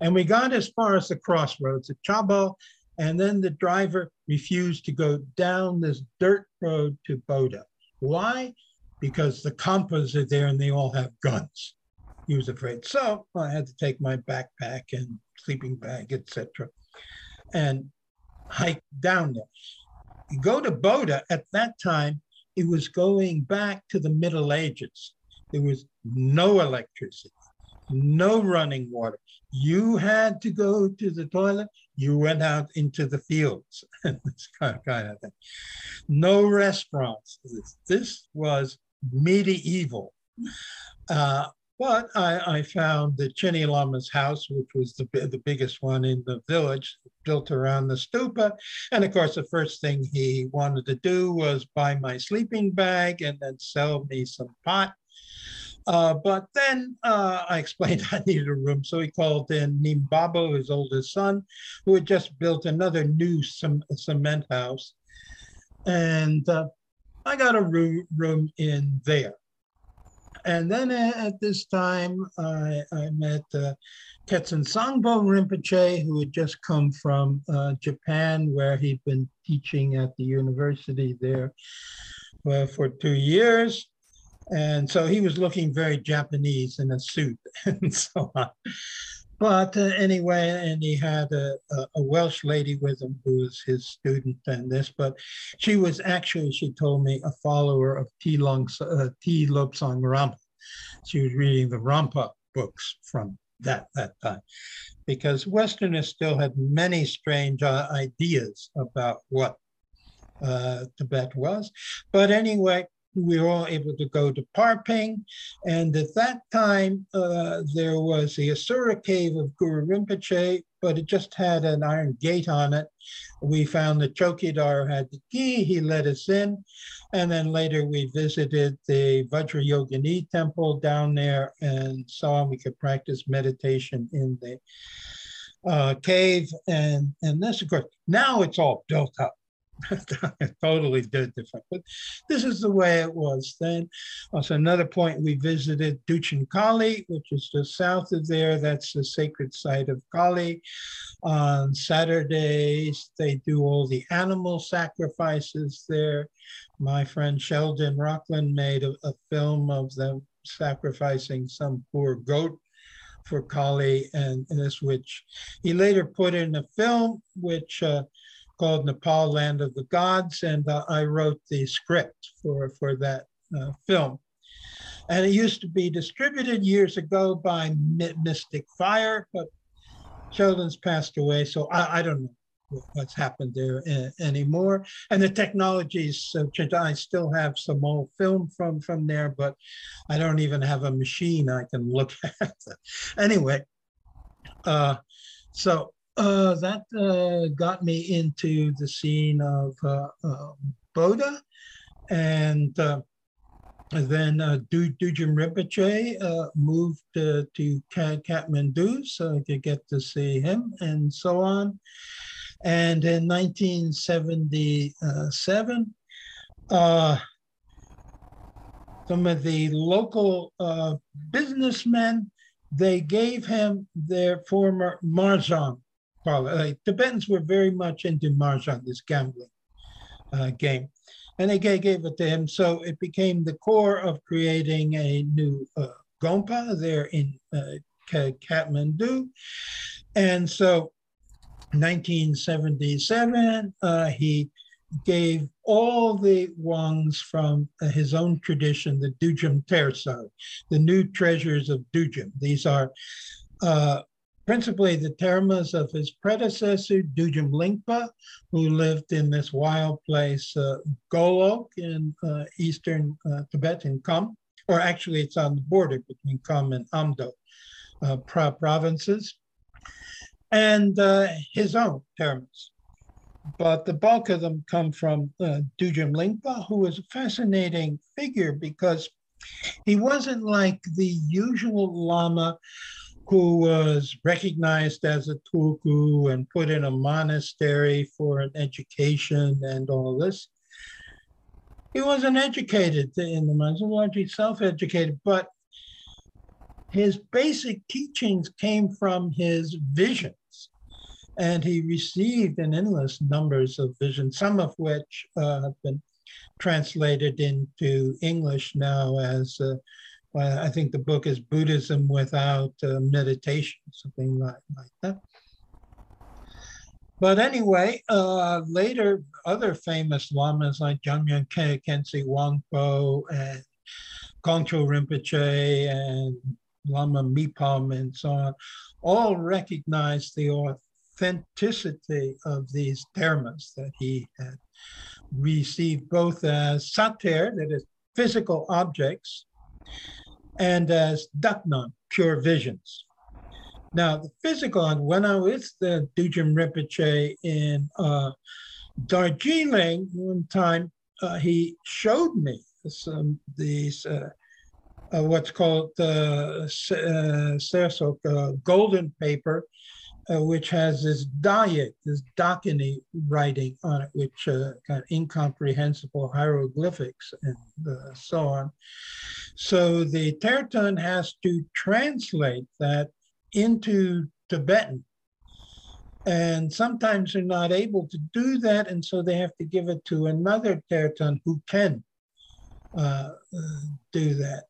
And we got as far as the crossroads at Chabo, and then the driver refused to go down this dirt road to Boda. Why? Because the Khampas are there and they all have guns. He was afraid. So I had to take my backpack and sleeping bag, etc. And hike down there. You go to Boda at that time, it was going back to the Middle Ages. There was no electricity, no running water. You had to go to the toilet. You went out into the fields. [LAUGHS] this kind of thing. No restaurants. This was medieval. Uh, but I, I found the Chini Lama's house, which was the, the biggest one in the village, built around the stupa. And of course, the first thing he wanted to do was buy my sleeping bag and then sell me some pot. Uh, but then uh, I explained [LAUGHS] I needed a room. So he called in Nimbabo, his oldest son, who had just built another new cement house. And uh, I got a room, room in there and then at this time, I, I met uh, Khetsun Sangpo Rinpoche, who had just come from uh, Japan, where he'd been teaching at the university there uh, for two years. And so he was looking very Japanese in a suit [LAUGHS] and so on. But uh, anyway, and he had a, a, Welsh lady with him who was his student and this, but she was actually, she told me, a follower of T. Long, uh, T. Lobsang Rampa. She was reading the Rampa books from that, that time because Westerners still had many strange uh, ideas about what uh, Tibet was. But anyway, we were all able to go to Parping. And at that time, uh, there was the Asura cave of Guru Rinpoche, but it just had an iron gate on it. We found the Chokidar had the key, he let us in. And then later we visited the Vajrayogini temple down there and saw we could practice meditation in the uh, cave. And, and this, of course, now it's all built up. [LAUGHS] totally different. But this is the way it was then. Also, another point we visited Dakshin Kali, which is just south of there. That's the sacred site of Kali. On Saturdays, they do all the animal sacrifices there. My friend Sheldon Rochlin made a, a film of them sacrificing some poor goat for Kali, and, and this which he later put in a film, which uh, called Nepal Land of the Gods, and uh, I wrote the script for, for that uh, film. And it used to be distributed years ago by Mystic Fire, but Sheldon's passed away, so I, I don't know what's happened there uh, anymore. And the technologies changed. I still have some old film from from there, but I don't even have a machine I can look [LAUGHS] at. anyway, uh, so uh, that uh, got me into the scene of uh, Bodh. And uh, then uh, du- Dudjom Rinpoche uh, moved to Kathmandu so I could get to see him and so on. And in 1977, some of the local businessmen they gave him their former mahjong Like, Tibetans were very much into mahjong, this gambling uh, game, and they gave, gave it to him. So it became the core of creating a new uh, Gompa there in uh, Kathmandu. And so 1977, uh, he gave all the Wangs from uh, his own tradition, the Dudjom Tersar, the new treasures of Dudjom. These are uh, principally the termas of his predecessor, Dudjom Lingpa, who lived in this wild place, uh, Golok, in uh, eastern uh, Tibet in Kham, or actually it's on the border between Kham and Amdo uh, provinces, and uh, his own termas. But the bulk of them come from uh, Dudjom Lingpa, who was a fascinating figure because he wasn't like the usual Lama who was recognized as a tulku and put in a monastery for an education and all this. He wasn't educated in the monastery, largely self-educated, but his basic teachings came from his visions, and he received an endless numbers of visions, some of which uh, have been translated into English now as, uh, well, I think the book is Buddhism Without uh, Meditation, something like, like that. But anyway, uh, later, other famous lamas like Jamyang Khyentse Wangpo and Kongtrul Rinpoche and Lama Mipam and so on, all recognized the authenticity of these termas that he had received both as satir, that is physical objects, and as daknan, pure visions. Now, the physical, when I was the Dudjom Rinpoche in uh, Darjeeling one time, uh, he showed me some these uh, uh, what's called the uh, uh, golden paper uh, which has this Dayak, this Dakini writing on it, which uh, kind of incomprehensible hieroglyphics and uh, so on. So the Tertön has to translate that into Tibetan. And sometimes they're not able to do that, and so they have to give it to another Tertön who can uh, uh, do that.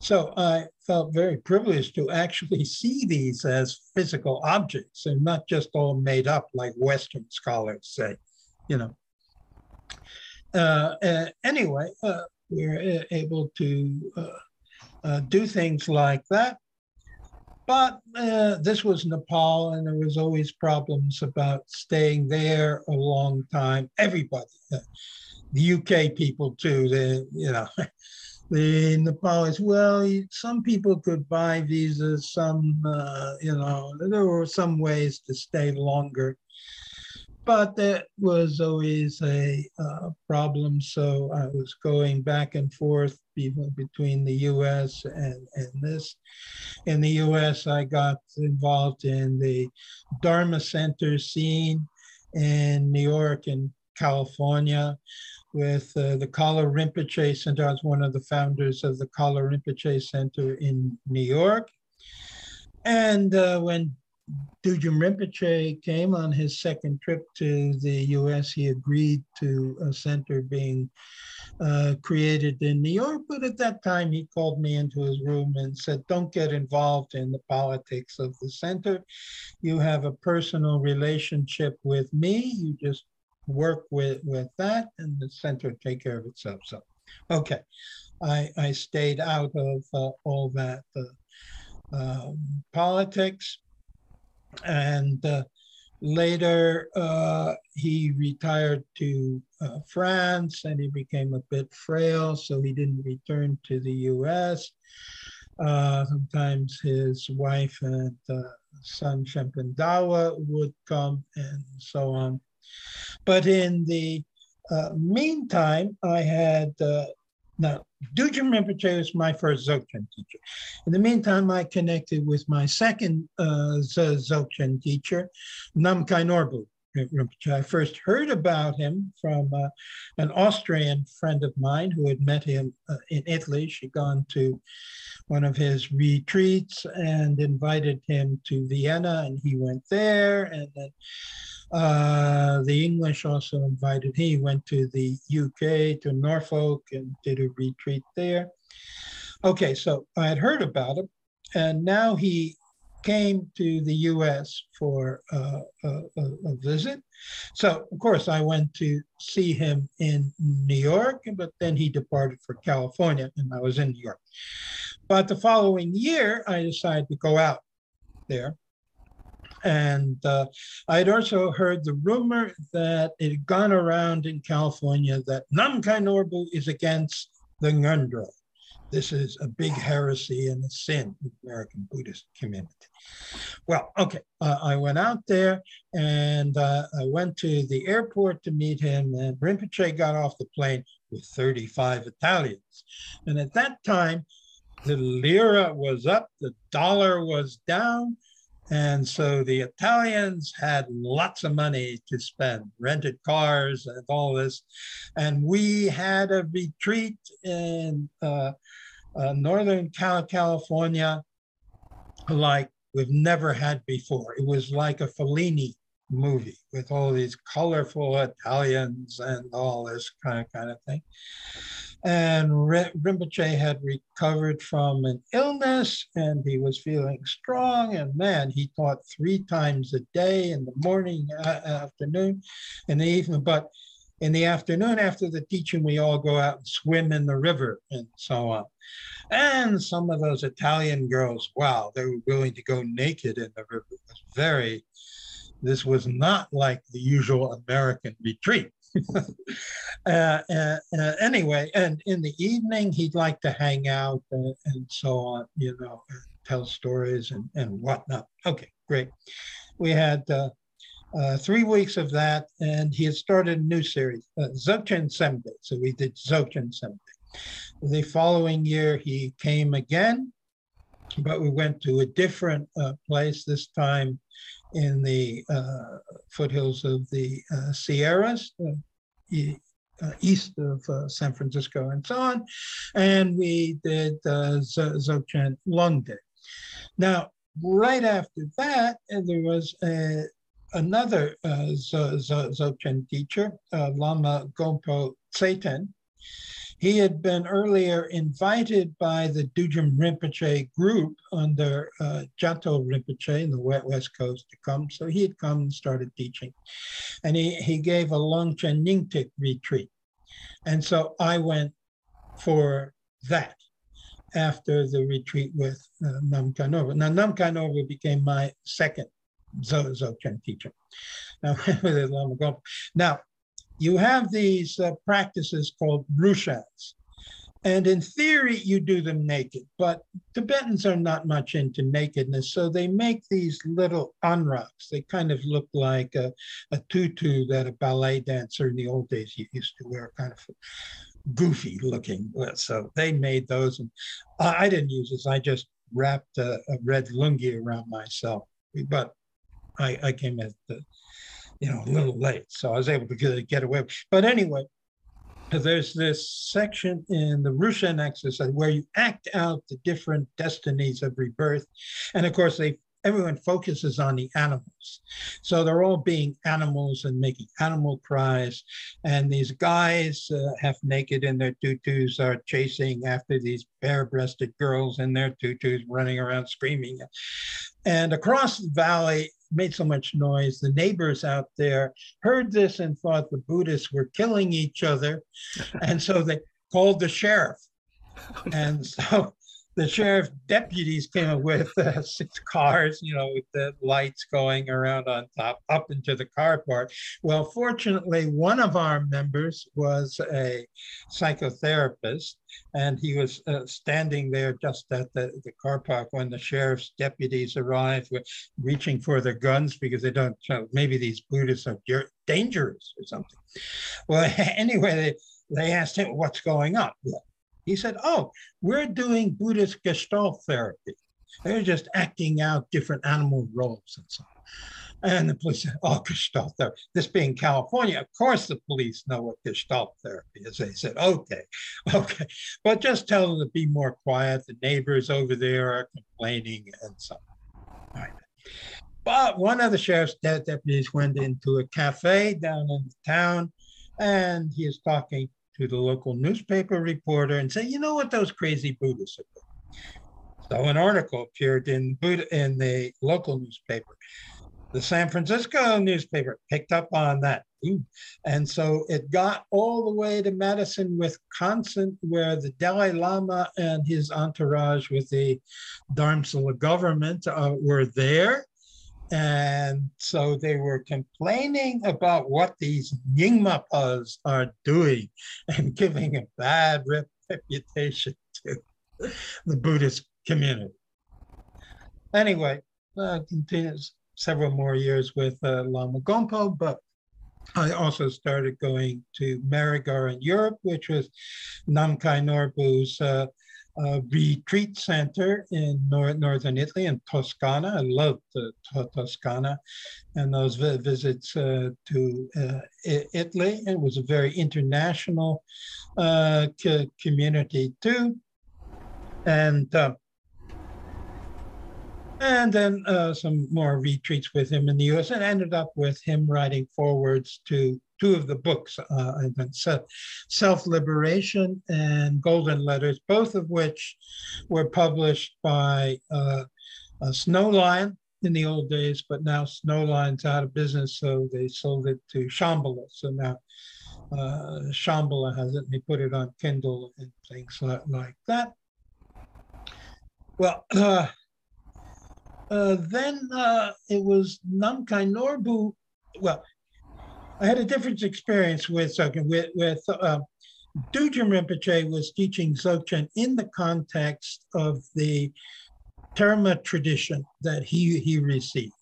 So I felt very privileged to actually [LAUGHS] see these as physical objects and not just all made up like Western scholars say, you know. Uh, uh, anyway, uh, we are able to uh, uh, do things like that. But uh, this was Nepal, and there was always problems about staying there a long time. Everybody, the UK people too, they, you know, [LAUGHS] the Nepalese, well, some people could buy visas, some, uh, you know, there were some ways to stay longer. But that was always a uh, problem. So I was going back and forth between the US and, and this. In the US, I got involved in the Dharma Center scene in New York and California with uh, the Kalu Rinpoche Center. I was one of the founders of the Kalu Rinpoche Center in New York. And uh, when Dudjom Rinpoche came on his second trip to the US, he agreed to a center being uh, created in New York. But at that time, he called me into his room and said, Don't get involved in the politics of the center. You have a personal relationship with me. You just work with, with that and the center take care of itself. So, okay, I, I stayed out of uh, all that uh, um, politics. And uh, later, uh, he retired to uh, France and he became a bit frail, so he didn't return to the US. Sometimes his wife and son Shenpen Dawa would come and so on. But in the uh, meantime, I had, uh, now, Dudjom Rinpoche was my first Dzogchen teacher. In the meantime, I connected with my second uh, Dzogchen teacher, Namkhai Norbu. I first heard about him from uh, an Austrian friend of mine who had met him uh, in Italy. She'd gone to one of his retreats and invited him to Vienna, and he went there. And then uh, the English also invited him. He went to the UK, to Norfolk, and did a retreat there. Okay, so I had heard about him, and now he came to the US for uh, a, a, visit. So, of course, I went to see him in New York, but then he departed for California, and I was in New York. But the following year, I decided to go out there. And uh, I had also heard the rumor that it had gone around in California that Namkhai Norbu is against the Ngondro. This is a big heresy and a sin in the American Buddhist community. Well, okay, uh, I went out there and uh, I went to the airport to meet him, and Rinpoche got off the plane with 35 Italians. And at that time, the lira was up, the dollar was down. And so the Italians had lots of money to spend, rented cars and all this. And we had a retreat in uh, uh, Northern California like we've never had before. It was like a Fellini movie with all these colorful Italians and all this kind of kind of thing. And Rinpoche had recovered from an illness and he was feeling strong. And man, he taught three times a day in the morning, uh, afternoon, and the evening. But in the afternoon after the teaching, we all go out and swim in the river and so on. And some of those Italian girls, wow, they were willing to go naked in the river. It was very, this was not like the usual American retreat. [LAUGHS] uh, uh, uh, anyway, and in the evening, he'd like to hang out and, so on, you know, tell stories and, and whatnot. Okay, great. We had uh, uh, three weeks of that, and he had started a new series, uh, Dzogchen Semde. So we did Dzogchen Semde. The following year, he came again, but we went to a different uh, place, this time in the uh, foothills of the uh, Sierras, uh, east of San Francisco and so on. And we did uh, Dzogchen Longde. Now, right after that, there was a, another uh, teacher, uh, Lama Gompo Tseten. He had been earlier invited by the Dudjom Rinpoche group under uh, Gyatrul Rinpoche in the West Coast to come. So he had come and started teaching. And he, he gave a Longchen Nyingtik retreat. And so I went for that after the retreat with uh, Namkhai Norbu. Now, Namkhai Norbu became my second Dzogchen teacher. Now, [LAUGHS] now, you have these uh, practices called rushens. And in theory, you do them naked, but Tibetans are not much into nakedness. So they make these little anraks. They kind of look like a, a tutu that a ballet dancer in the old days used to wear, kind of goofy looking. So they made those. And I didn't use this. I just wrapped a, a red lungi around myself. But I, I came at the, you know, a little late, so I was able to get, get away. But anyway, there's this section in the Rushen exercise where you act out the different destinies of rebirth. And of course, they everyone focuses on the animals. So they're all being animals and making animal cries. And these guys, uh, half naked in their tutus, are chasing after these bare breasted girls in their tutus, running around screaming. And across the valley, made so much noise. The neighbors out there heard this and thought the Buddhists were killing each other. [LAUGHS] and so they called the sheriff. And so the sheriff deputies came up with uh, six cars, you know, with the lights going around on top up into the car part. Well, fortunately, one of our members was a psychotherapist, and he was uh, standing there just at the, the car park when the sheriff's deputies arrived, reaching for their guns because they don't, know, maybe these Buddhists are dangerous or something. Well, [LAUGHS] anyway, they, they asked him, What's going on? He said, Oh, we're doing Buddhist Gestalt therapy. They're just acting out different animal roles and so on. And the police said, oh, Gestalt therapy. This being California, of course the police know what Gestalt therapy is. They said, okay, [LAUGHS] okay. But just tell them to be more quiet. The neighbors over there are complaining and so on. But one of the sheriff's deputies went into a cafe down in the town and he is talking to the local newspaper reporter and say, you know what those crazy Buddhists are doing? So an article appeared in Buddha in the local newspaper. The San Francisco newspaper picked up on that. And so it got all the way to Madison, Wisconsin, where the Dalai Lama and his entourage with the Dharamsala government uh, were there. And so they were complaining about what these Nyingmapas are doing [LAUGHS] and giving a bad reputation to the Buddhist community. Anyway, uh, continues several more years with uh, Lama Gompo, but I also started going to Merigar in Europe, which was Namkhai Norbu's uh, uh, retreat center in nor- northern Italy in Toscana. I loved uh, Toscana and those vi- visits uh, to uh, Italy. It was a very international uh, community too. And uh, and then some more retreats with him in the US and ended up with him writing forwards to two of the books, uh, Self Liberation and Golden Letters, both of which were published by uh, Snowline in the old days, but now Snowline's out of business, so they sold it to Shambhala. So now uh, Shambhala has it, and they put it on Kindle and things like, like that. Well, uh, uh, then uh, it was Namkhai Norbu. Well, I had a different experience with Dzogchen. With, with uh, Dudjom Rinpoche was teaching Dzogchen in the context of the Terma tradition that he, he received.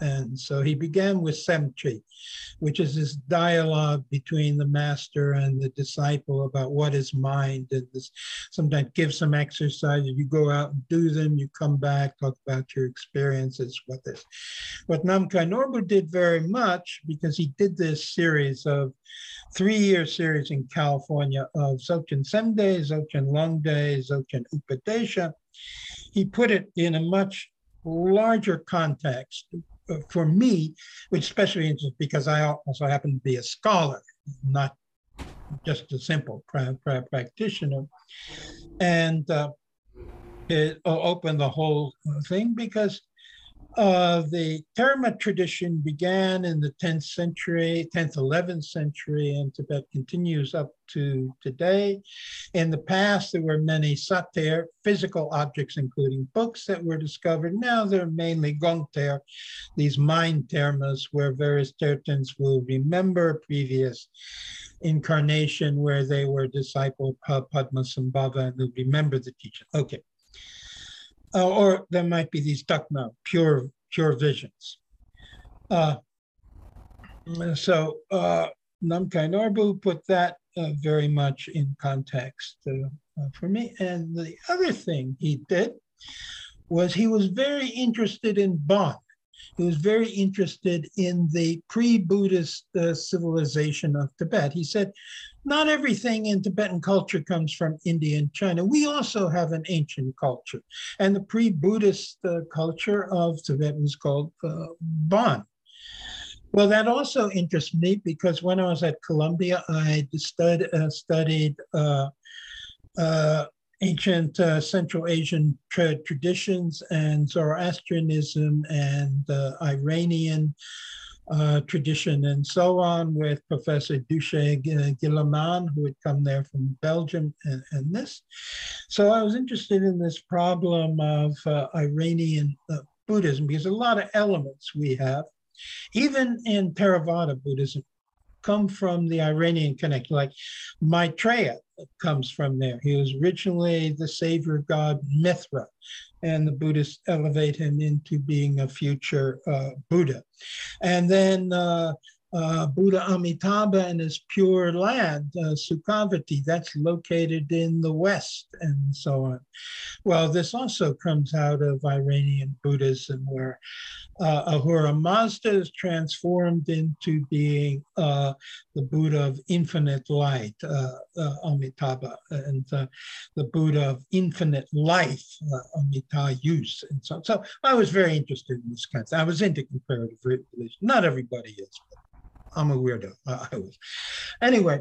And so he began with Semchi, which is this dialogue between the master and the disciple about what is mind. And this sometimes give some exercises. You go out and do them, you come back, talk about your experiences with this. What Namkhai Norbu did very much, because he did this series of three-year series in California of Dzogchen Semde, Dzogchen Longde, Dzogchen Upadesha, he put it in a much larger context for me, which especially because I also happen to be a scholar, not just a simple pra- pra- practitioner. And uh, it opened the whole thing because uh, the Terma tradition began in the 10th century, 10th, 11th century, and Tibet continues up to today. In the past, there were many sater, physical objects, including books that were discovered. Now they're mainly gongter, these mind termas, where various tertons will remember previous incarnation where they were disciple of Padmasambhava and they remember the teaching. Okay uh, or there might be these dakma, pure pure visions. Uh, so uh, Namkhai Norbu put that uh, very much in context uh, uh, for me. And the other thing he did was he was very interested in Bon. He was very interested in the pre-Buddhist uh, civilization of Tibet. He said, not everything in Tibetan culture comes from India and China. We also have an ancient culture. And the pre-Buddhist uh, culture of Tibet was called uh, Bon. Well, that also interests me because when I was at Columbia, I stud, uh, studied uh, uh, ancient uh, Central Asian tra traditions and Zoroastrianism and Iranian uh, tradition and so on with Professor Duche Guillemin, who had come there from Belgium and, and, this. So I was interested in this problem of uh, Iranian uh, Buddhism because a lot of elements we have, even in Theravada Buddhism, come from the Iranian connection, like Maitreya comes from there. He was originally the savior god Mithra, and the Buddhists elevate him into being a future uh, Buddha. And then uh, uh, Buddha Amitabha and his pure land, uh, Sukhavati, that's located in the west, and so on. Well, this also comes out of Iranian Buddhism, where uh, Ahura Mazda is transformed into being uh, the Buddha of infinite light, uh, uh Amitabha, and uh, the Buddha of infinite life, uh, Amitayus. And so, on. so I was very interested in this kind of. I was into comparative religion. Not everybody is, I'm a weirdo. I was. Anyway,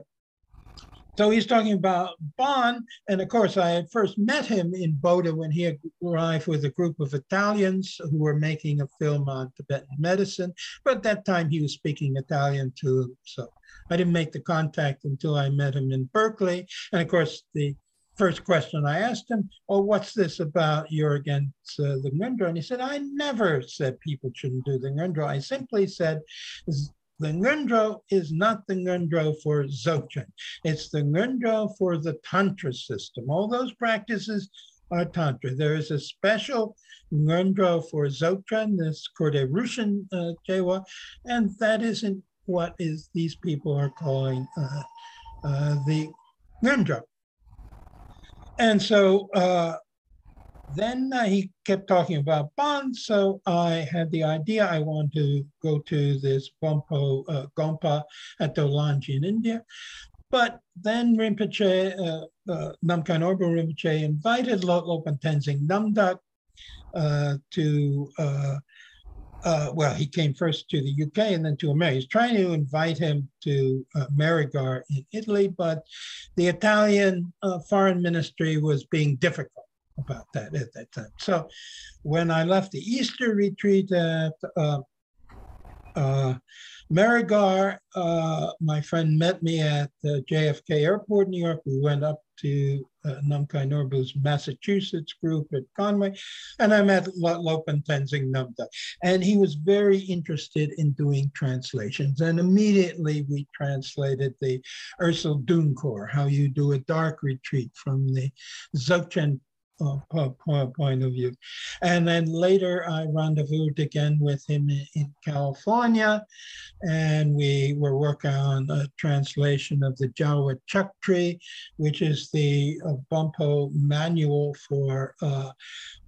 so he's talking about Bon, and of course, I had first met him in Bodh when he arrived with a group of Italians who were making a film on Tibetan medicine. But at that time, he was speaking Italian too, so I didn't make the contact until I met him in Berkeley. And of course, the first question I asked him, "Oh, what's this about you're against uh, the Ngondro?" And he said, "I never said people shouldn't do the Ngondro. I simply said the Ngondro is not the Ngondro for Dzogchen. It's the Ngondro for the Tantra system. All those practices are Tantra. There is a special Ngondro for Dzogchen, this Korde Rushen uh, Jewa, and that isn't what is these people are calling uh, uh, the Ngondro. And so uh, then uh, he kept talking about bonds, so I had the idea I want to go to this Bonpo uh, Gompa at Dolanji in India. But then Rinpoche, uh, uh, Namkhai Norbu Rinpoche invited Lopon Tenzin Namdak uh, to, uh, uh, well, he came first to the UK and then to America. He's trying to invite him to uh, Merigar in Italy, but the Italian uh, foreign ministry was being difficult about that at that time. So when I left the Easter retreat at uh, uh, Merigar, uh, my friend met me at the JFK Airport, New York. We went up to uh, Norbu's Massachusetts group at Conway, and I met Lopon Tenzin Namdak. And he was very interested in doing translations. And immediately we translated the Ursel Dunkor, how you do a dark retreat from the Dzogchen point of view. And then later I rendezvoused again with him in, California and we were working on a translation of the Gyalwa Chaktri, which is the uh, Bonpo manual for uh,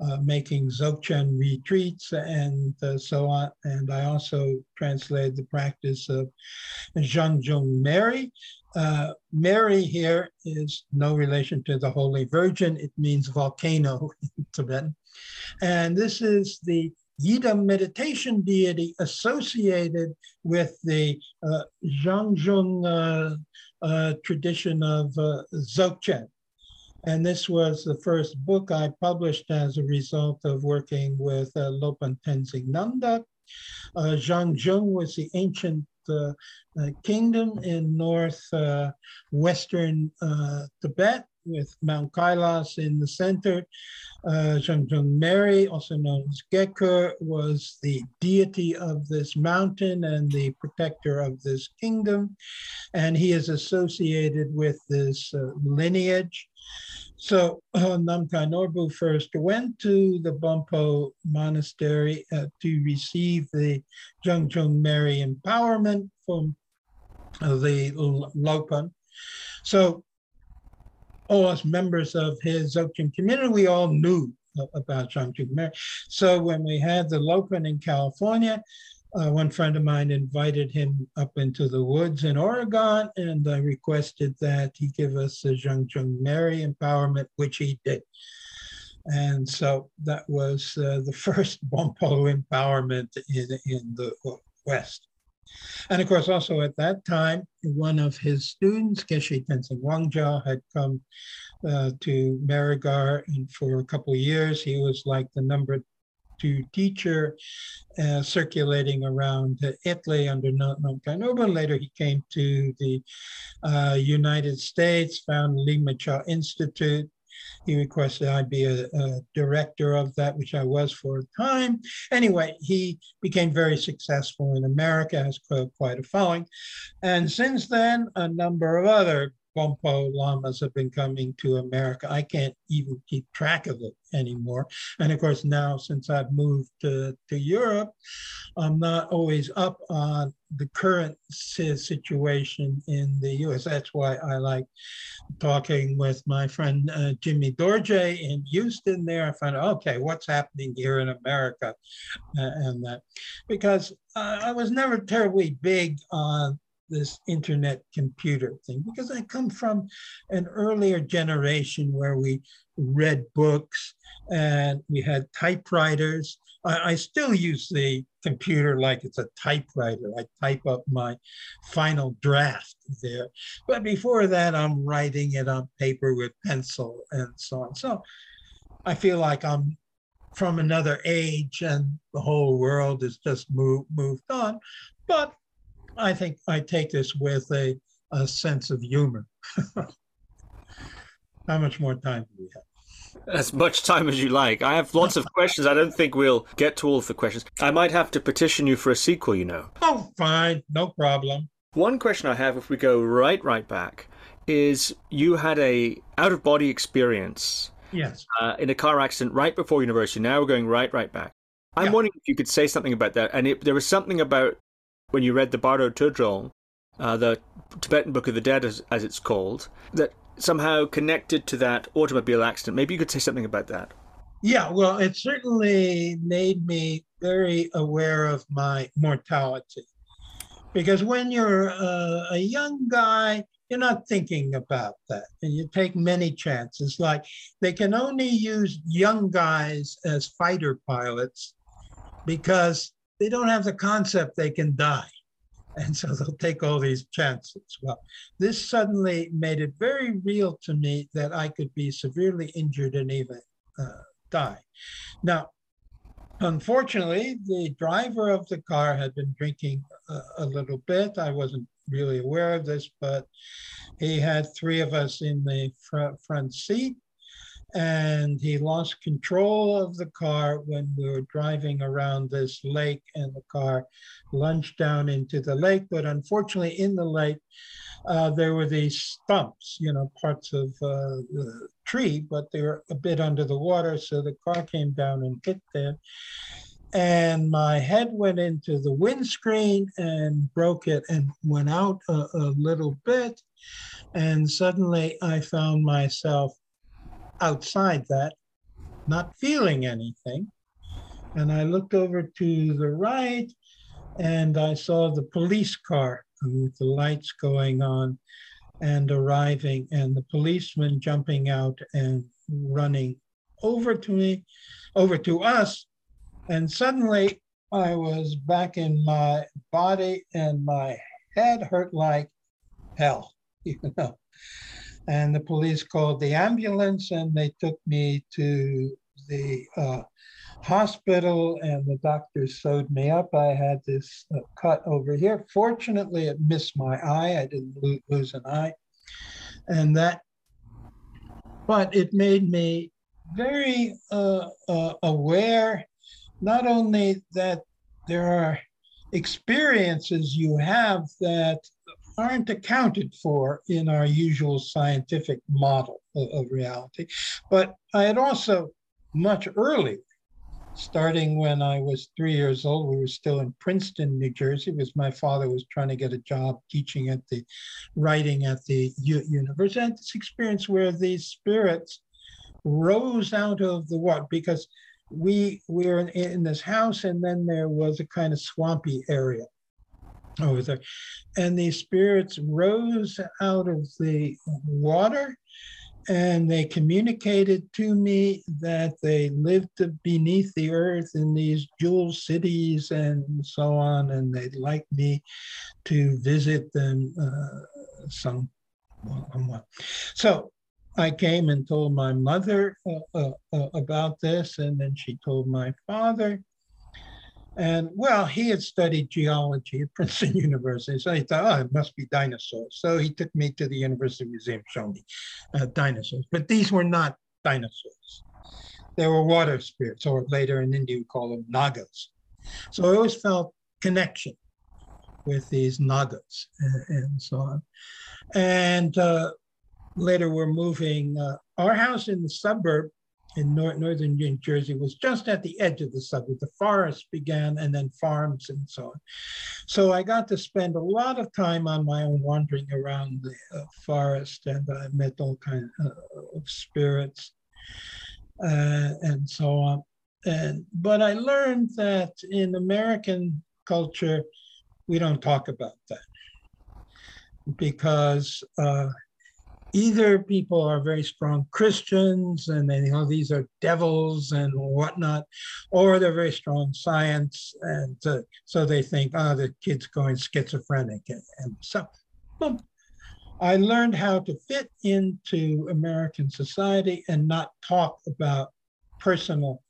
uh, making Dzogchen retreats and uh, so on. And I also translated the practice of Zhang Meri, uh, Meri here is no relation to the Holy Virgin. It means volcano in [LAUGHS] Tibetan. And this is the Yidam meditation deity associated with the uh, Zhangzhung uh, uh, tradition of uh, Dzogchen. And this was the first book I published as a result of working with uh, Lopon Tenzin Namdak. Uh, Zhangzhung was the ancient kingdom in northwestern uh, uh, Tibet with Mount Kailas in the center. Uh, Zhangzhung Meri, also known as Gekur, was the deity of this mountain and the protector of this kingdom. And he is associated with this uh, lineage. So [CLEARS THROAT] uh, Norbu first went to the Bonpo monastery uh, to receive the Zhangzhung Meri empowerment from uh, the Lopon. So all us members of his Dzogchen community, we all knew about Zhangzhung Meri. So when we had the Lopon in California, uh, one friend of mine invited him up into the woods in Oregon, and I requested that he give us a Zhangzhung Meri empowerment, which he did. And so that was uh, the [LAUGHS] first Bonpo empowerment in, in the West. And of course, also at that time, one of his students, Geshe Tenzin Wangyal, had come uh, to Merigar, and for a couple of years, he was like the number to teacher uh, circulating around Italy under Norbu. Later, he came to the uh, United States, found Ligmincha Institute. He requested I be a, a, director of that, which I was for a time. Anyway, he became very successful in America, has quite a following. And since then, a number of other Bonpo lamas have been coming to America. I can't even keep track of it anymore. And of course, now since I've moved to, to Europe, I'm not always up on the current situation in the US. That's why I like talking with my friend uh, Jimmy Dorje in Houston there. I find, okay, what's happening here in America? Uh, and that, because uh, I was never terribly big on this internet computer thing because I come from an earlier generation where we read books and we had typewriters. I, I, still use the computer like it's a typewriter. I type up my final draft there. But before that, I'm writing it on paper with pencil and so on. So I feel like I'm from another age and the whole world has just moved moved on. But I think I take this with a, a sense of humor. [LAUGHS] How much more time do we have? As much time as you like. I have lots of [LAUGHS] questions. I don't think we'll get to all of the questions. I might have to petition you for a sequel, you know. Oh, fine. No problem. One question I have, if we go right, right back, is you had a out of body experience. Yes. Uh, in a car accident right before university. Now we're going right, right back. I'm yeah. wondering if you could say something about that. And it, there was something about when you read the Bardo Thodol, uh, the Tibetan Book of the Dead, as, as it's called, that somehow connected to that automobile accident. Maybe you could say something about that. Yeah, well, it certainly made me very aware of my mortality. Because when you're uh, a young guy, you're not thinking about that. And you take many chances. Like they can only use young guys as fighter pilots because they don't have the concept they can die. And so they'll take all these chances. Well, this suddenly made it very real to me that I could be severely injured and even uh, die. Now, unfortunately, the driver of the car had been drinking a, a little bit. I wasn't really aware of this, but he had three of us in the front, front seat and he lost control of the car when we were driving around this lake and the car lunged down into the lake. But unfortunately in the lake uh, there were these stumps you know parts of uh, the tree but they were a bit under the water so the car came down and hit there and my head went into the windscreen and broke it and went out a, a little bit. And suddenly i found myself outside that, not feeling anything. And I looked over to the right and I saw the police car with the lights going on and arriving, and the policeman jumping out and running over to me, over to us. And suddenly I was back in my body and my head hurt like hell, [LAUGHS] you know and the police called the ambulance and they took me to the uh, hospital and the doctor sewed me up. I had this uh, cut over here. Fortunately, it missed my eye. I didn't lo- lose an eye. And that, but it made me very uh, uh aware, not only that there are experiences you have that aren't accounted for in our usual scientific model of, of reality. But I had also much earlier, starting when I was three years old, we were still in Princeton, New Jersey, because my father was trying to get a job teaching at the writing at the U- university. Had this experience where these spirits rose out of the water because we, we were in, in this house and then there was a kind of swampy area over there. And these spirits rose out of the water and they communicated to me that they lived beneath the earth in these jewel cities and so on, and they'd like me to visit them uh, some. So I came and told my mother uh, uh, about this, and then she told my father. And well, he had studied geology at [LAUGHS] Princeton University, so he thought, oh, it must be dinosaurs. So he took me to the University Museum, showed me uh, dinosaurs. But these were not dinosaurs. They were water spirits, or later in India we call them nagas. So I always felt connection with these nagas and, and so on. And uh, later we're moving. Uh, our house in the suburb in nor- northern New Jersey was just at the edge of the suburb. The forest began and then farms and so on. So I got to spend a lot of time on my own wandering around the uh, forest and I met all kinds uh, of spirits uh, and so on. And, but I learned that in American culture, we don't talk about that because uh, either people are very strong Christians and they know these are devils and whatnot, or they're very strong science. And uh, so they think, oh, the kid's going schizophrenic. And, so boom. I learned how to fit into American society and not talk about personal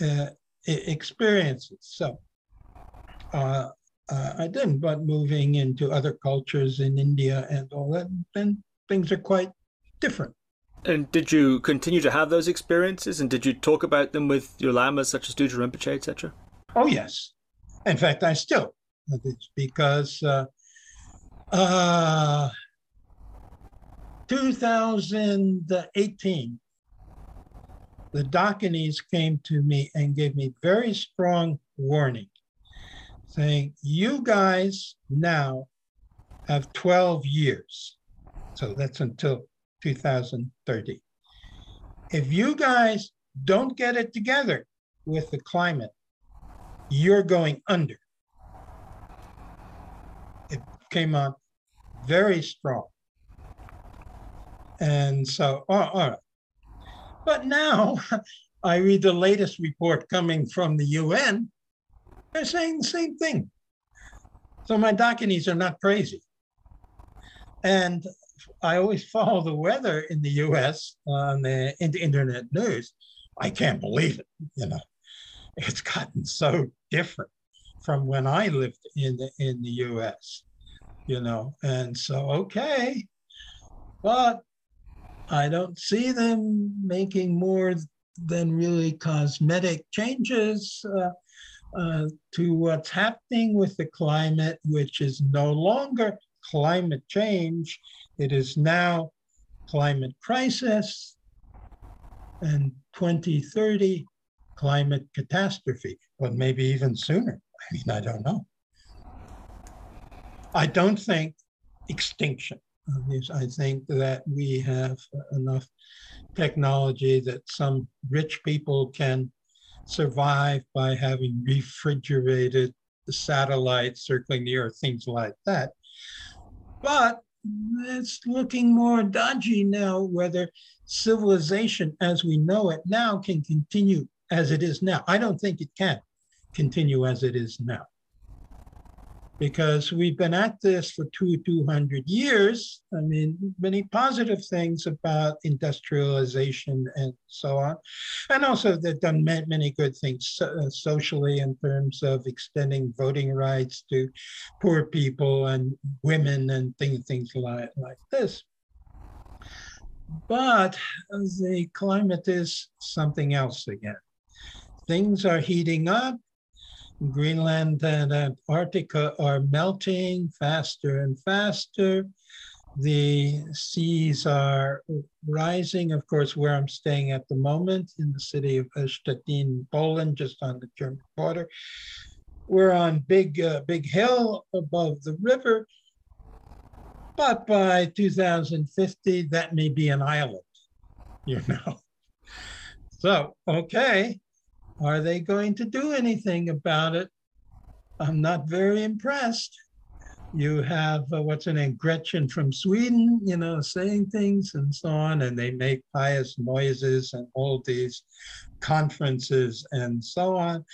uh, experiences. So uh, uh, I didn't, but moving into other cultures in India and all that, then things are quite different. And did you continue to have those experiences? And did you talk about them with your lamas, such as Dudjom Rinpoche, etc.? Oh, yes. In fact, I still, because uh, uh, 2018, the Dakinis came to me and gave me very strong warning, saying, You guys now have 12 years so that's until 2030. If you guys don't get it together with the climate, you're going under. It came on very strong. And so, all right. But now [LAUGHS] I read the latest report coming from the UN. They're saying the same thing. So my Dakinis are not crazy. And I always follow the weather in the U.S. on the, in the internet news. I can't believe it. You know, it's gotten so different from when I lived in the in the U.S. You know, and so okay, but I don't see them making more than really cosmetic changes. Uh, uh, to what's happening with the climate, which is no longer climate change, it is now climate crisis and 2030 climate catastrophe, but maybe even sooner. I mean, I don't know. I don't think extinction. I think that we have enough technology that some rich people can survive by having refrigerated satellites circling the Earth, things like that. But it's looking more dodgy now whether civilization as we know it now can continue as it is now. I don't think it can continue as it is now because we've been at this for two, 200 years. I mean, many positive things about industrialization and so on. And also they've done many good things uh, socially in terms of extending voting rights to poor people and women and things, things like, like this. But the climate is something else again. Things are heating up Greenland and Antarctica are melting faster and faster. The seas are rising, of course, where I'm staying at the moment in the city of Stettin, Poland, just on the German border. We're on big, uh, big hill above the river, but by 2050, that may be an island, you [LAUGHS] know. So, okay, are they going to do anything about it? I'm not very impressed. You have uh, what's her name, Gretchen from Sweden, you know, saying things and so on, and they make pious noises and hold these conferences and so on.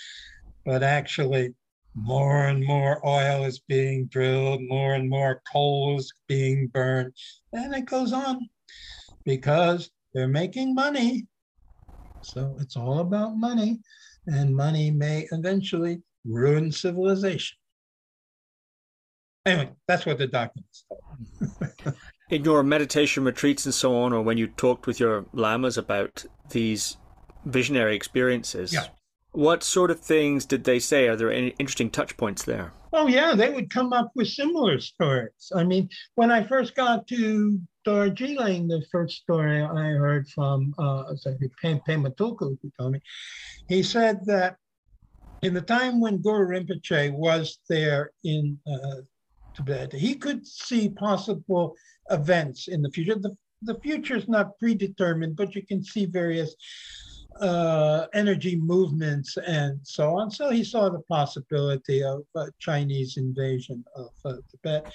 But actually, more and more oil is being drilled, more and more coal is being burned, and it goes on because they're making money so it's all about money, and money may eventually ruin civilization. Anyway, that's what the documents tell. In your meditation retreats and so on, or when you talked with your lamas about these visionary experiences, yeah. what sort of things did they say? Are there any interesting touch points there? Oh, yeah, they would come up with similar stories. I mean, when I first got to Darjeeling, the first story I heard from uh, Pema Tulku, who told me, he said that in the time when Guru Rinpoche was there in uh, Tibet, he could see possible events in the future. The, the future is not predetermined, but you can see various uh, energy movements and so on. So he saw the possibility of a Chinese invasion of uh, Tibet.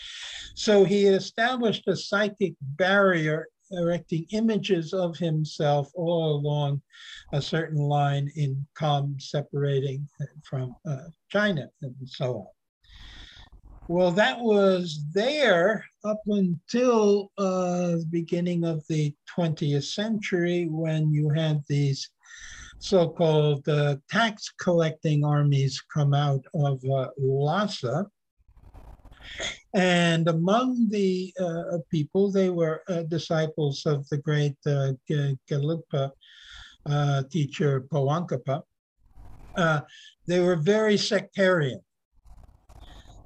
So he established a psychic barrier, erecting images of himself all along a certain line in Kham separating from uh, China and so on. Well, that was there up until uh, the beginning of the 20th century when you had these so-called uh, tax collecting armies come out of uh, Lhasa. And among the uh, people, they were uh, disciples of the great uh, Gelugpa uh, teacher Pabongkhapa. Uh, they were very sectarian.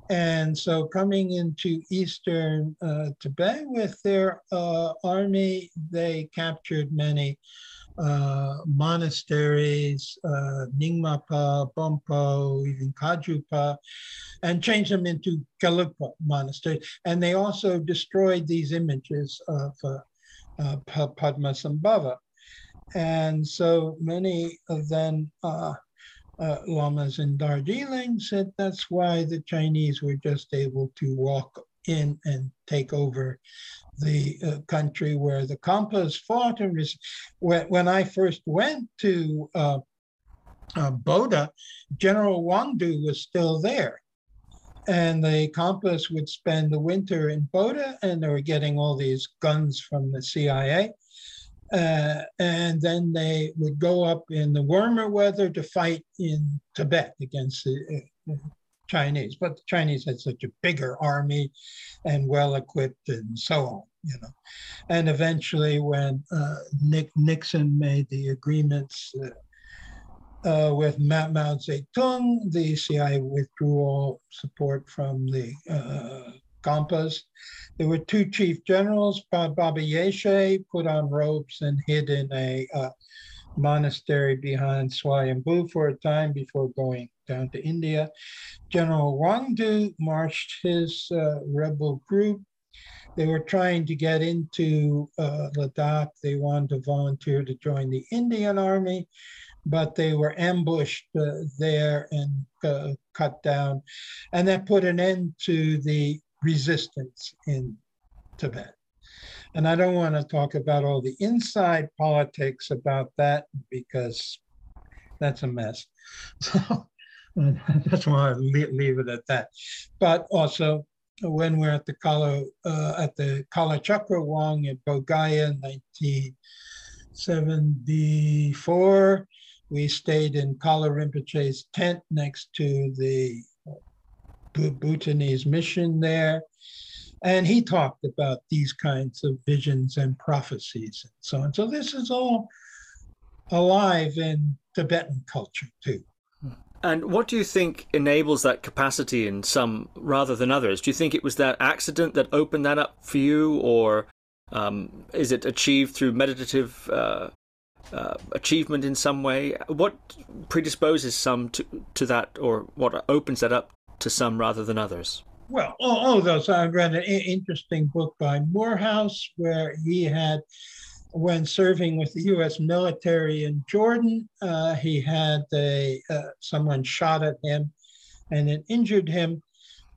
And so coming into eastern uh, Tibet with their army, they captured many uh, monasteries, uh, Nyingmapa, Bonpo, even Kagyupa, and changed them into Gelugpa monasteries. And they also destroyed these images of uh, uh, Padmasambhava. And so many of them uh, lamas in Darjeeling said that's why the Chinese were just able to walk in and take over the uh, country where the Khampas fought. And when, when I first went to uh, uh, Boda, General Wangdu was still there. And the Khampas would spend the winter in Boda, and they were getting all these guns from the CIA. Uh, and then they would go up in the warmer weather to fight in Tibet against the uh, Chinese. But the Chinese had such a bigger army and well equipped and so on you know. And eventually, when uh, Nick Nixon made the agreements uh, with Mao Zedong, the CIA withdrew all support from the uh, There were two chief generals, Baba Yeshe put on robes and hid in a uh, monastery behind Swayambhu for a time before going down to India. General Wangdu marched his uh, rebel group they were trying to get into uh, Ladakh. They wanted to volunteer to join the Indian Army, but they were ambushed uh, there and uh, cut down. And that put an end to the resistance in Tibet. And I don't want to talk about all the inside politics about that because that's a mess. [LAUGHS] So [LAUGHS] that's why I leave it at that. But also, when we're at the Kala uh, at the Kalachakra in Bodh in 1974. We stayed in Kalu Rinpoche's tent next to the Bhutanese mission there. And he talked about these kinds of visions and prophecies and so on. So this is all alive in Tibetan culture too. And what do you think enables that capacity in some rather than others? Do you think it was that accident that opened that up for you, or um, is it achieved through meditative uh, uh, achievement in some way? What predisposes some to, to that, or what opens that up to some rather than others? Well, all, of those. I read an interesting book by Morehouse where he had when serving with the U.S. military in Jordan, uh, he had a uh, someone shot at him, and it injured him.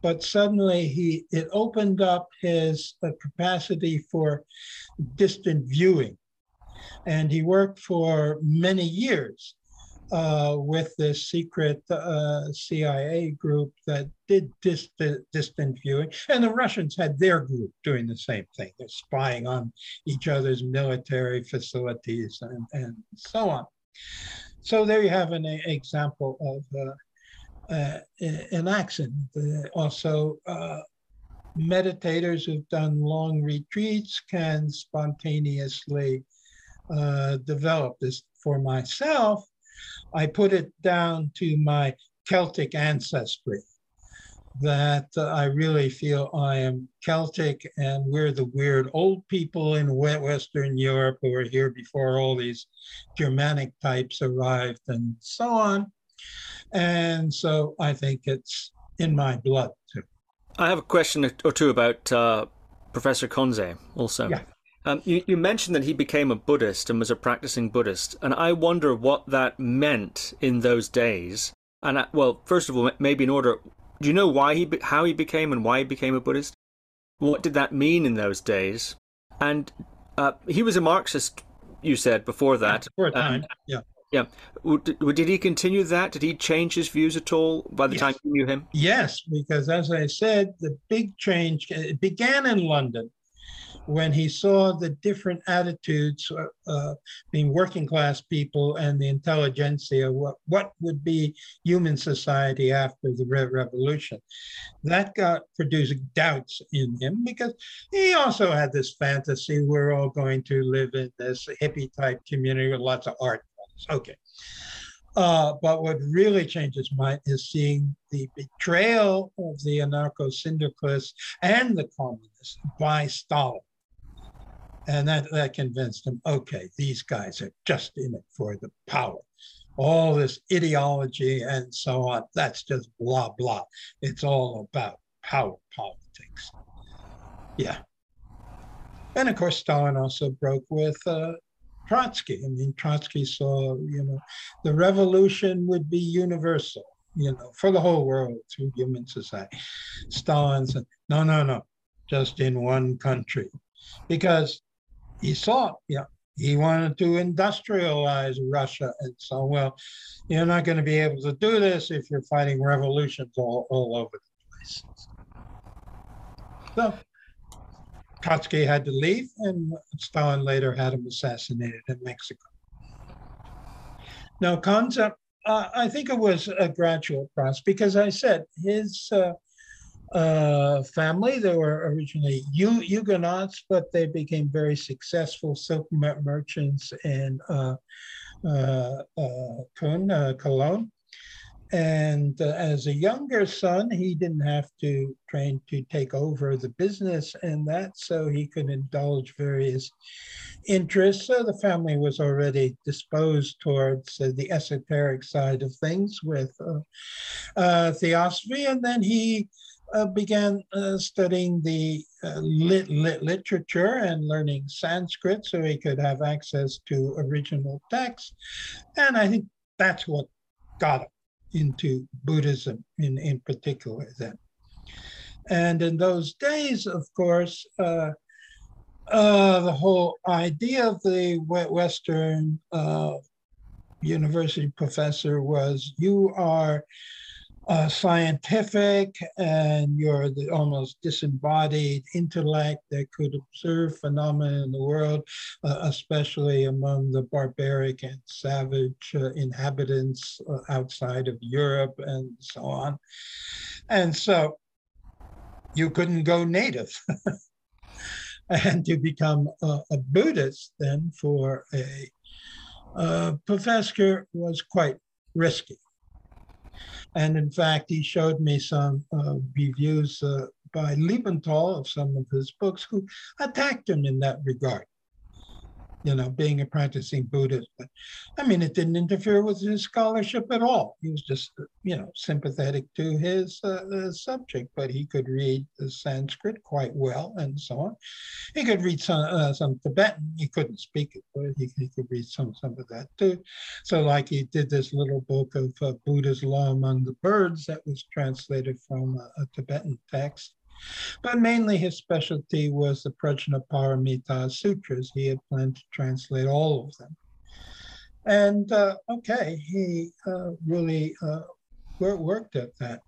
But suddenly, he it opened up his uh, capacity for distant viewing, and he worked for many years uh, with this secret uh, CIA group that did distant, distant viewing. And the Russians had their group doing the same thing. They're spying on each other's military facilities and, and so on. So there you have an example of uh, uh an accident. Uh, also, meditators who've done long retreats can spontaneously develop this. For myself, I put it down to my Celtic ancestry. that uh, I really feel I am Celtic and we're the weird old people in Western Europe who were here before all these Germanic types arrived and so on. And so I think it's in my blood too. I have a question or two about uh, Professor Conze also. Yeah. Um, you, you, mentioned that he became a Buddhist and was a practicing Buddhist, and I wonder what that meant in those days. And I, well, first of all, maybe in order, do you know why he, how he became and why he became a Buddhist? What did that mean in those days? And uh, he was a Marxist, you said before that. Yeah, for a time, um, yeah. Yeah. Did he continue that? Did he change his views at all by the yes. time you knew him? Yes, because as I said, the big change it began in London when he saw the different attitudes uh, uh, being working class people and the intelligentsia, what, what would be human society after the re- revolution. That got produced doubts in him because he also had this fantasy we're all going to live in this hippie type community with lots of art. Okay. Uh, but what really changes mind is seeing the betrayal of the anarcho syndicalists and the communists by Stalin. And that, that convinced him okay, these guys are just in it for the power. All this ideology and so on, that's just blah, blah. It's all about power politics. Yeah. And of course, Stalin also broke with uh, Trotsky. I mean, Trotsky saw, you know, the revolution would be universal, you know, for the whole world through human society. Stalin said, no, no, no, just in one country. Because he saw, yeah, he wanted to industrialize Russia and so well, you're not going to be able to do this if you're fighting revolutions all, all over the place. So Trotsky had to leave, and Stalin later had him assassinated in Mexico. Now, Conze, uh, I think it was a gradual process because I said his uh, uh, family. They were originally Huguenots, but they became very successful silk merchants in uh, uh, uh, Cologne. And uh, as a younger son, he didn't have to train to take over the business and that, so he could indulge various interests. So the family was already disposed towards uh, the esoteric side of things with uh, uh theosophy. And then he uh, began uh, studying the lit, lit literature and learning Sanskrit so he could have access to original texts. And I think that's what got him into Buddhism in, in particular then. And in those days, of course, uh, uh, the whole idea of the Western uh, university professor was you are uh, scientific and you're the almost disembodied intellect that could observe phenomena in the world, uh, especially among the barbaric and savage uh, inhabitants uh, outside of Europe and so on. And so you couldn't go native. [LAUGHS] and to become a, a, Buddhist then for a, a professor was quite risky. And in fact, he showed me some uh, reviews uh, by Liebenthal of some of his books who attacked him in that regard you know, being a practicing Buddhist. But I mean, it didn't interfere with his scholarship at all. He was just, you know, sympathetic to his uh, subject, but he could read the Sanskrit quite well and so on. He could read some, uh, some Tibetan. He couldn't speak it, but he, he, could read some, some of that too. So, like, he did this little book of uh, Buddha's Law Among the Birds that was translated from a, a Tibetan text. But mainly his specialty was the Prajnaparamita Sutras. He had planned to translate all of them. And uh, okay, he uh, really uh, worked at that.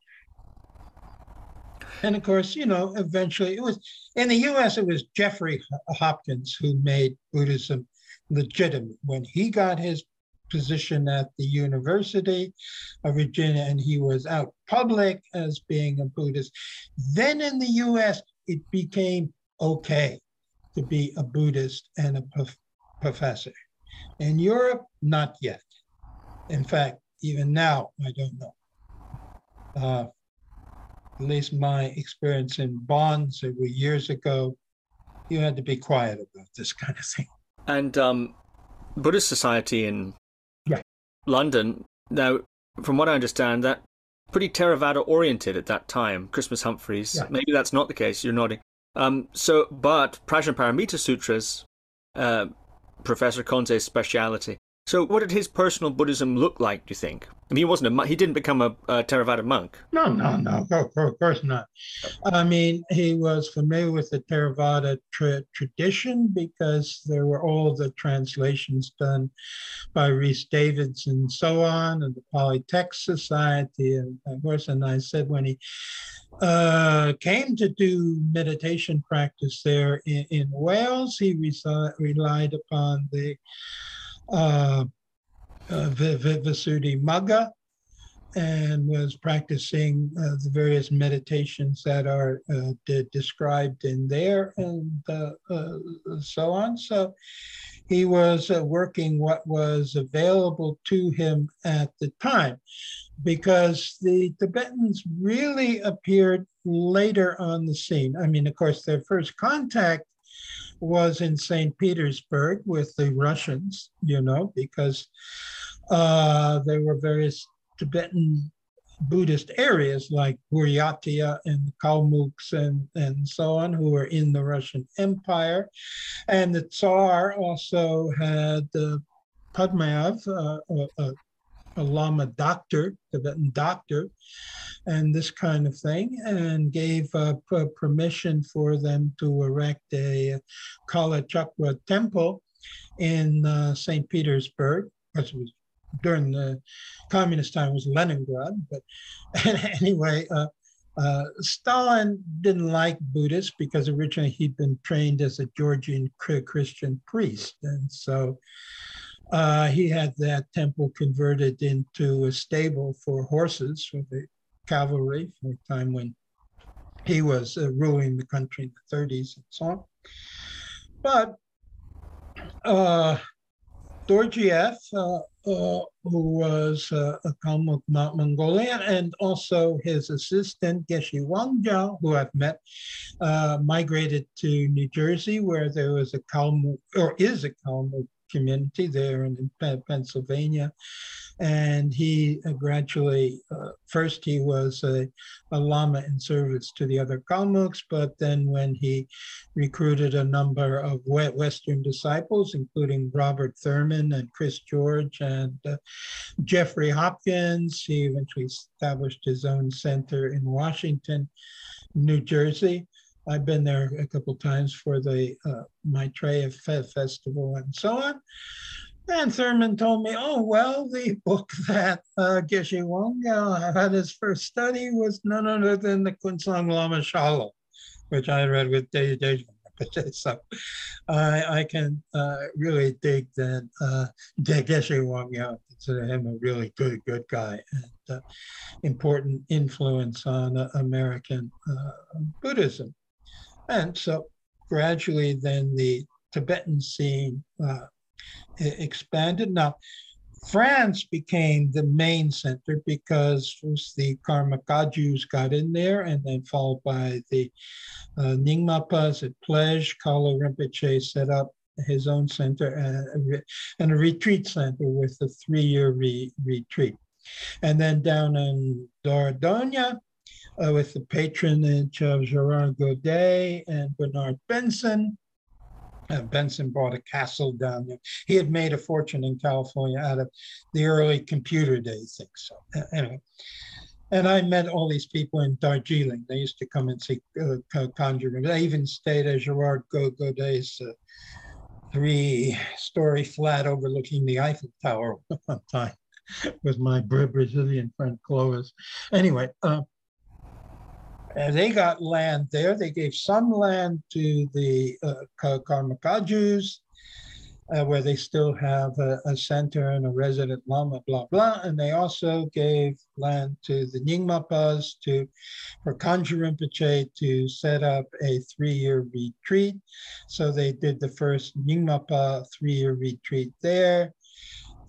And of course, you know, eventually it was in the US, it was Jeffrey Hopkins who made Buddhism legitimate. When he got his position at the University of Virginia, and he was out public as being a Buddhist. Then in the US, it became okay to be a Buddhist and a prof- professor. In Europe, not yet. In fact, even now, I don't know. Uh, at least my experience in bonds several years ago, you had to be quiet about this kind of thing. And um, Buddhist society in. London, now, from what I understand, that pretty Theravada oriented at that time. Christmas Humphreys, yeah. maybe that's not the case. You're nodding. Um, so, but Prajnaparamita Sutras, uh, Professor Conze's speciality. So, what did his personal Buddhism look like? Do you think? I mean, he wasn't a he didn't become a, a Theravada monk. No, no, no, of course not. I mean, he was familiar with the Theravada tra- tradition because there were all the translations done by Rhys Davids and so on, and the Pali Text Society, and of course. And I said when he uh, came to do meditation practice there in, in Wales, he resi- relied upon the uh, uh, Visuddhimagga and was practicing uh, the various meditations that are uh, de- described in there and uh, uh so on. So he was uh, working what was available to him at the time because the Tibetans really appeared later on the scene. I mean, of course, their first contact was in St. Petersburg with the Russians, you know, because uh, there were various Tibetan Buddhist areas like Buryatia and Kalmuks and, and so on, who were in the Russian Empire. And the Tsar also had uh, Badmaev, uh, a, a Lama doctor, Tibetan doctor, and this kind of thing, and gave uh, permission for them to erect a Kala Chakra temple in uh, St. Petersburg, which was during the communist time was Leningrad. But [LAUGHS] anyway, uh, uh, Stalin didn't like Buddhists because originally he'd been trained as a Georgian Christian priest, and so uh, he had that temple converted into a stable for horses for the cavalry for a time when he was uh, ruling the country in the 30s and so on. But uh, Dorjiev, uh, uh, who was uh, a Kalmuk Mongolian, and also his assistant Geshe Wangyal, who I've met, uh, migrated to New Jersey, where there was a Kalmuk, or is a Kalmuk community there in, Pennsylvania. And he uh, gradually, uh, first he was a, a, Lama in service to the other Kalmuks, but then when he recruited a number of Western disciples, including Robert Thurman and Chris George and uh, Jeffrey Hopkins, he eventually established his own center in Washington, New Jersey. I've been there a couple times for the uh, Maitreya Festival and so on. And Thurman told me, oh, well, the book that uh, Geshe Wangyal had his first study was none other than the Kunsang Lama Shalom, which I read with Day Day. [LAUGHS] So I, I can uh, really dig that uh, Geshe Wangyal, consider him a really good, good guy and uh, important influence on uh, American uh, Buddhism. And so gradually, then the Tibetan scene uh, expanded. Now, France became the main center because the Karma Kagyus got in there, and then followed by the uh, Nyingmapas at Plaige. Kalu Rinpoche set up his own center and, uh, and a retreat center with a three-year re- retreat. And then down in Dordogne, uh, with the patronage of Gerard Godet and Bernard Benson. Uh, Benson bought a castle down there. He had made a fortune in California out of the early computer day things. So uh, anyway, and I met all these people in Darjeeling. They used to come and see uh, conjuring. I even stayed at Gerard Godet's uh, three-story flat overlooking the Eiffel Tower [LAUGHS] one time with my Brazilian friend Clovis. Anyway, uh, and they got land there. They gave some land to the uh, Karma Kagyus, uh, where they still have a, a, center and a resident lama, blah, blah. And they also gave land to the Nyingmapas to, for Kangyur Rinpoche to set up a three-year retreat. So they did the first Nyingmapa three-year retreat there.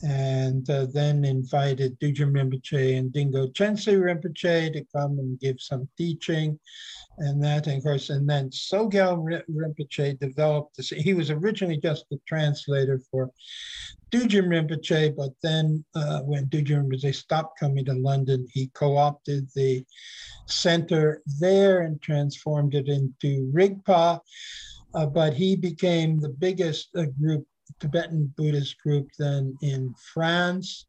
And uh, then invited Dudjom Rinpoche and Dilgo Khyentse Rinpoche to come and give some teaching and that, and of course, and then Sogyal Rinpoche developed this. He was originally just the translator for Dudjom Rinpoche, but then uh, when Dudjom Rinpoche stopped coming to London, he co-opted the center there and transformed it into Rigpa. Uh, but he became the biggest uh, group Tibetan Buddhist group then in France.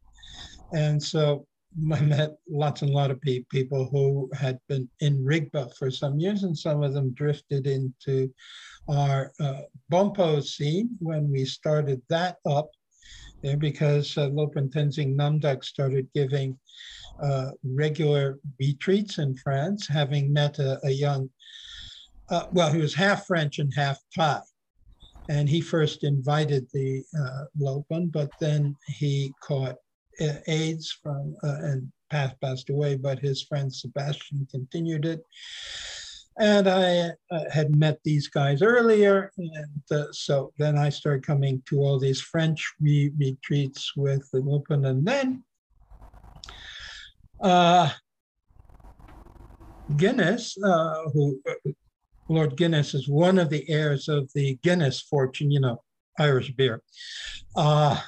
And so [LAUGHS] I met lots and lot of people who had been in Rigpa for some years, and some of them drifted into our uh, Bonpo scene when we started that up there because uh, Lopon Tenzin Namdak started giving uh, regular retreats in France, having met a, a young, uh, well, he was half French and half Thai and he first invited the uh, but then he caught uh, AIDS from uh, and passed passed away. But his friend Sebastian continued it, and I uh, had met these guys earlier, and uh, so then I started coming to all these French re- retreats with the Lopon, and then. Uh, Guinness, uh, who Lord Guinness is one of the heirs of the Guinness fortune, you know, Irish beer. Uh,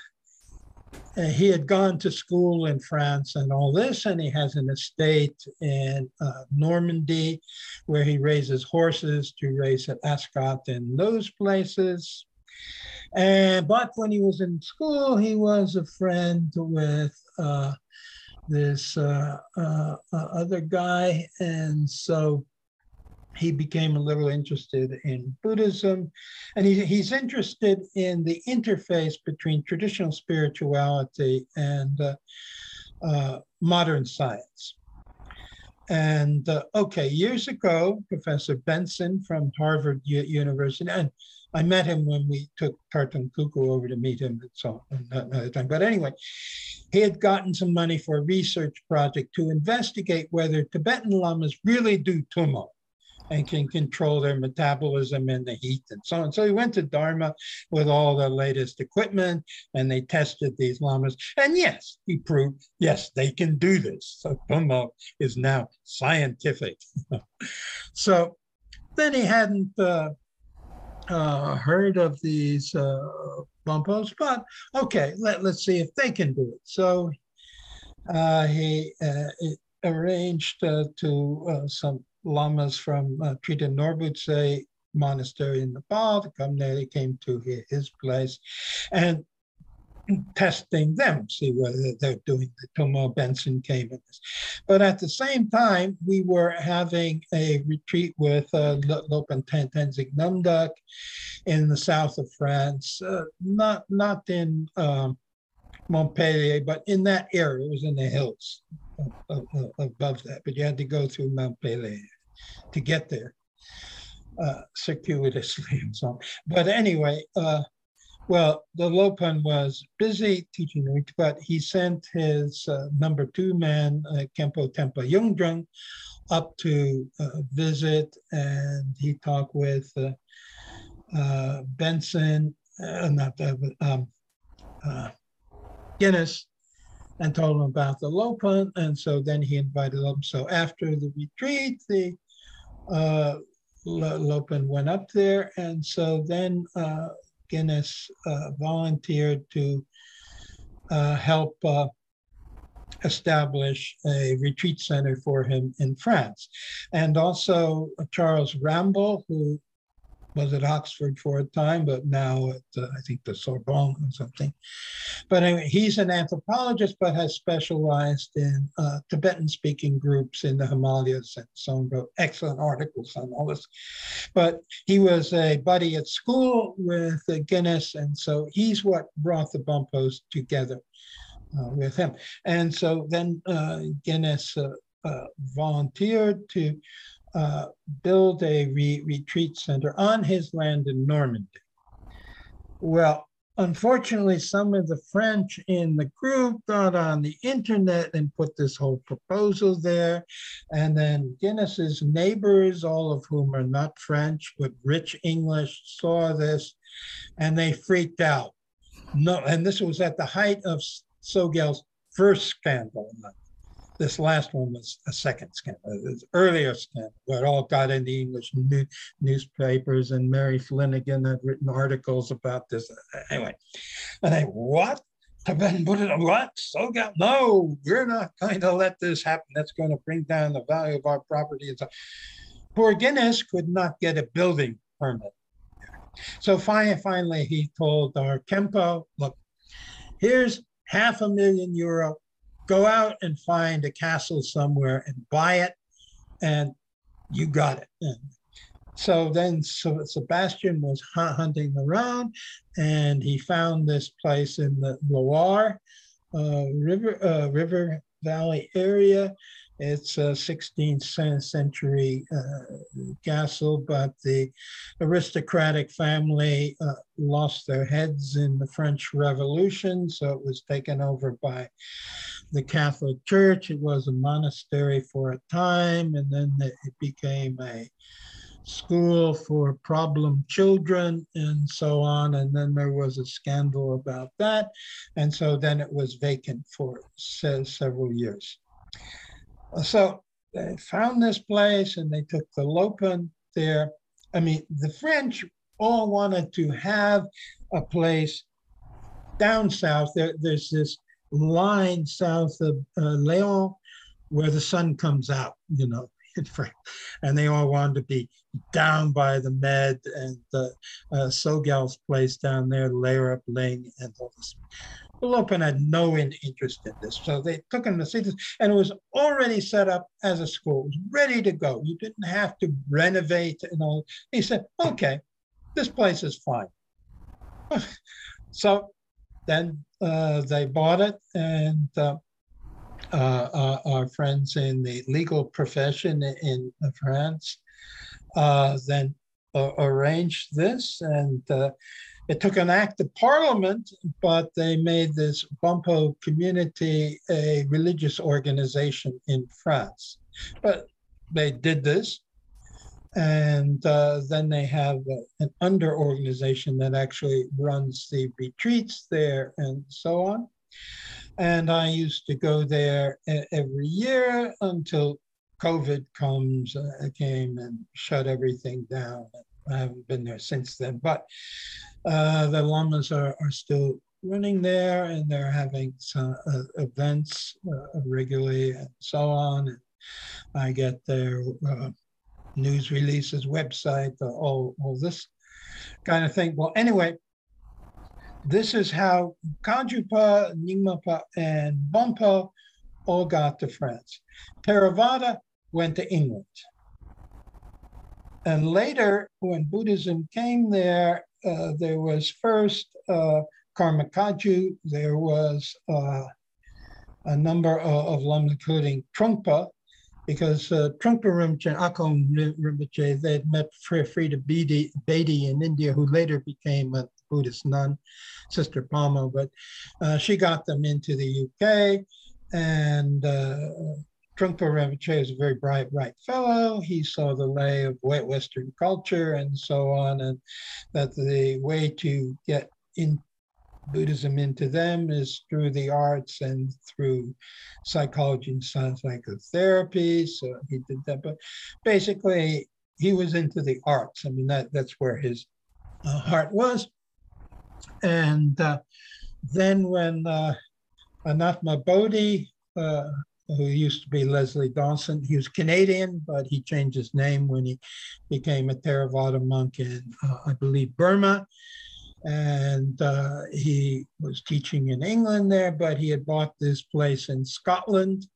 he had gone to school in France and all this, and he has an estate in uh, Normandy where he raises horses to race at Ascot and those places. And but when he was in school, he was a friend with uh, this uh, uh, uh other guy, and so he became a little interested in Buddhism. And he, he's interested in the interface between traditional spirituality and uh, uh, modern science. And uh, okay, years ago, Professor Benson from Harvard U- University, and I met him when we took Tarthang Tulku over to meet him. So another time. But anyway, he had gotten some money for a research project to investigate whether Tibetan lamas really do tummo and can control their metabolism and the heat and so on. So he went to Dharma with all the latest equipment and they tested these lamas. And yes, he proved, yes, they can do this. So Tummo is now scientific. [LAUGHS] so then he hadn't uh, uh, heard of these uh, Bonpos, but okay, let, let's see if they can do it. So uh, he uh, arranged uh, to uh, some lamas from uh, Triten Norbutse monastery in Nepal to come there. They came to his place and [CLEARS THROAT] testing them, see whether they're doing the Tummo Benson came in this. But at the same time, we were having a retreat with uh, Lopon Tenzin Namdak in the south of France, uh, not, not in um, Montpellier, but in that area. It was in the hills above that, but you had to go through Mount Pelée to get there uh, circuitously and so on. But anyway, uh, well, the Lopon was busy teaching but he sent his uh, number two man, uh, Khenpo Tempa Yungdrung, up to uh, visit, and he talked with uh, uh, Benson, not um, Guinness, and told him about the Lopon. And so then he invited them. So after the retreat, the uh, Lopon went up there. And so then uh, Guinness uh, volunteered to uh, help uh, establish a retreat center for him in France. And also Charles Ramble, who was at Oxford for a time, but now at uh, I think the Sorbonne or something. But anyway, he's an anthropologist, but has specialized in uh, Tibetan-speaking groups in the Himalayas and so wrote excellent articles on all this. But he was a buddy at school with uh, Guinness, and so he's what brought the Bonpos together uh, with him. And so then uh, Guinness uh, volunteered to uh, build a re- retreat center on his land in Normandy. Well, unfortunately, some of the French in the group got on the internet and put this whole proposal there. And then Guinness's neighbors, all of whom are not French but rich English, saw this and they freaked out. no, and this was at the height of Sogyal's first scandal. This last one was a second scandal, uh, this earlier scandal, where it all got in the English new, newspapers, and Mary Finnigan had written articles about this. Anyway, and I, what? To then put it what? Sogyal? No, we're not going to let this happen. That's going to bring down the value of our property. And so poor Guinness could not get a building permit. So finally, he told our Khenpo, look, here's half a million euro. Go out and find a castle somewhere and buy it, and you got it. And so then Sebastian was hunting around, and he found this place in the Loire uh, River uh, River Valley area, it's a 16th century uh, castle, but the aristocratic family uh, lost their heads in the French Revolution, so it was taken over by the Catholic Church. It was a monastery for a time, and then it became a school for problem children and so on. And then there was a scandal about that. And so then it was vacant for several years. So they found this place and they took the Lopon there. I mean, the French all wanted to have a place down south. There, there's this line south of uh, Lyon where the sun comes out, you know, [LAUGHS] and they all wanted to be down by the Med and the uh, Sogyal's place down there, Lerab Ling, and all this. Lopon had no interest in this. So they took him to see this, and it was already set up as a school. It was ready to go. You didn't have to renovate and all. He said, okay, this place is fine. [LAUGHS] so then uh, they bought it, and uh, uh, our friends in the legal profession in France uh, then uh, arranged this, and uh, it took an act of parliament, but they made this Bonpo community a religious organization in France. But they did this, and uh, then they have an under organization that actually runs the retreats there and so on. And I used to go there every year until COVID comes, uh, came and shut everything down. I haven't been there since then, but uh, the lamas are, are still running there and they're having some uh, events uh, regularly and so on. And I get their uh, news releases, website, all, all this kind of thing. Well, anyway, this is how Kagyupa, Nyingmapa, and Bonpo all got to France. Theravada went to England. And later, when Buddhism came there, uh, there was first uh, Karma Kagyu, there was uh, a number of, of lamas, including Trungpa, because uh, Trungpa Rinpoche and Akong Rinpoche, they met Frida Bedi in India, who later became a Buddhist nun, Sister Palmo, but uh, she got them into the UK. And uh, Trungpa Rinpoche is a very bright, bright fellow. He saw the lay of Western culture and so on, and that the way to get in Buddhism into them is through the arts and through psychology and science psychotherapy. So he did that. But basically, he was into the arts. I mean, that, that's where his uh, heart was. And uh, then when uh, Ananda Bodhi uh, who used to be Leslie Dawson. He was Canadian, but he changed his name when he became a Theravada monk in, uh, I believe, Burma. And uh, he was teaching in England there, but he had bought this place in Scotland.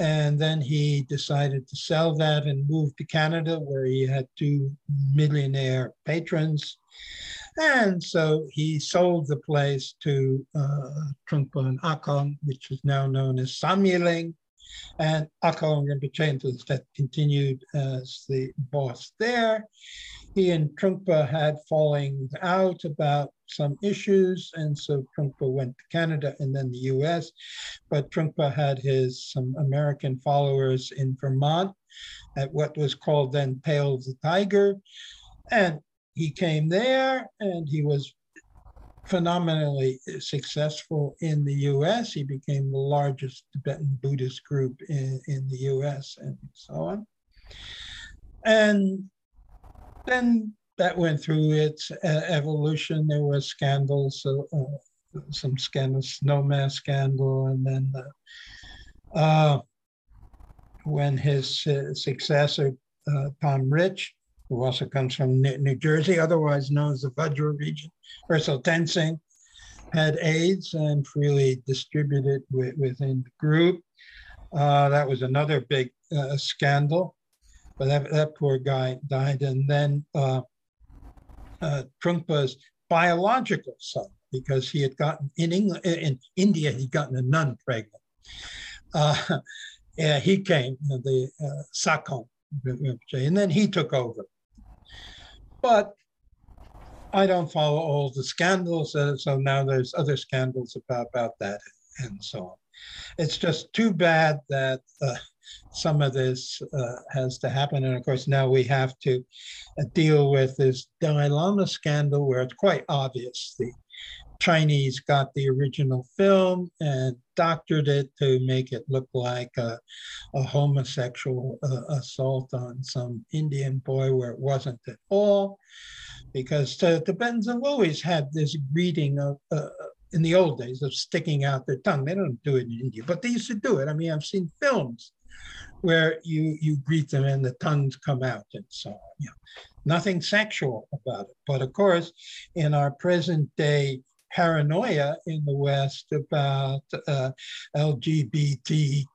And then he decided to sell that and move to Canada, where he had two millionaire patrons and so he sold the place to uh, Trungpa and Akong, which is now known as Samyeling. And Akong Rinpoche that continued as the boss there. He and Trungpa had falling out about some issues, and so Trungpa went to Canada and then the US. But Trungpa had his some American followers in Vermont at what was called then Tail the Tiger. And he came there and he was phenomenally successful in the US. He became the largest Tibetan Buddhist group in, in the US and so on. And then that went through its uh, evolution. There were scandals, uh, uh, some scandals, snowman scandal, and then uh, when his uh, successor, uh, Tom Rich, who also comes from New Jersey, otherwise known as the Vajra Regent, Ösel Tendzin, had AIDS and freely distributed within the group. Uh, that was another big uh, scandal, but that, that poor guy died. And then uh, uh, Trungpa's biological son, because he had gotten in England, in India, he'd gotten a nun pregnant. Uh, [LAUGHS] yeah, he came, the uh, Sakyong, and then he took over. But I don't follow all the scandals, uh, so now there's other scandals about, about that and so on. It's just too bad that uh, some of this uh, has to happen. And of course, now we have to uh, deal with this Dalai Lama scandal where it's quite obvious the Chinese got the original film and doctored it to make it look like a, a homosexual uh, assault on some Indian boy where it wasn't at all. Because the Tibetans have always had this greeting of, uh, in the old days, of sticking out their tongue. They don't do it in India, but they used to do it. I mean, I've seen films where you you greet them and the tongues come out and so on. Nothing sexual about it. But of course, in our present day paranoia in the West about uh, LGBTQ,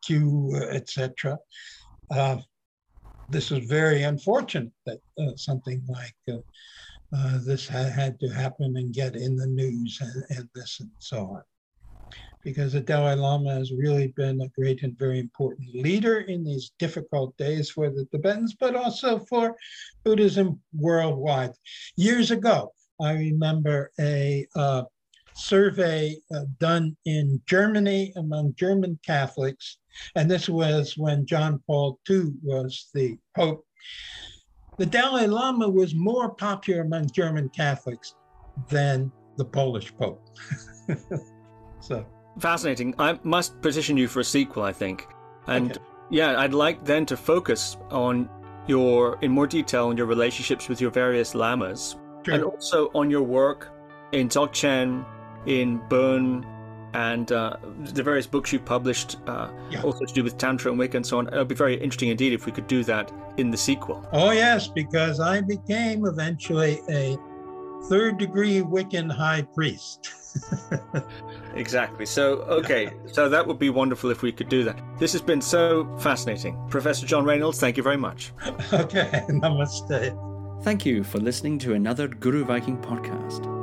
etc. Uh, this is very unfortunate that uh, something like uh, uh, this ha- had to happen and get in the news and, and this and so on. Because the Dalai Lama has really been a great and very important leader in these difficult days for the Tibetans, but also for Buddhism worldwide. Years ago, I remember a uh, survey uh, done in Germany among German Catholics, and this was when John Paul II was the Pope. The Dalai Lama was more popular among German Catholics than the Polish Pope. [LAUGHS] so fascinating. I must petition you for a sequel, I think. And okay. yeah, I'd like then to focus on your, in more detail, on your relationships with your various lamas, sure. and also on your work in Dzogchen in Bön and uh, the various books you've published, uh, yeah. also to do with Tantra and Wicca and so on. It would be very interesting indeed if we could do that in the sequel. Oh, yes, because I became eventually a third degree Wiccan high priest. [LAUGHS] exactly. So, okay, so that would be wonderful if we could do that. This has been so fascinating. Professor John Reynolds, thank you very much. [LAUGHS] okay, [LAUGHS] namaste. Thank you for listening to another Guru Viking podcast.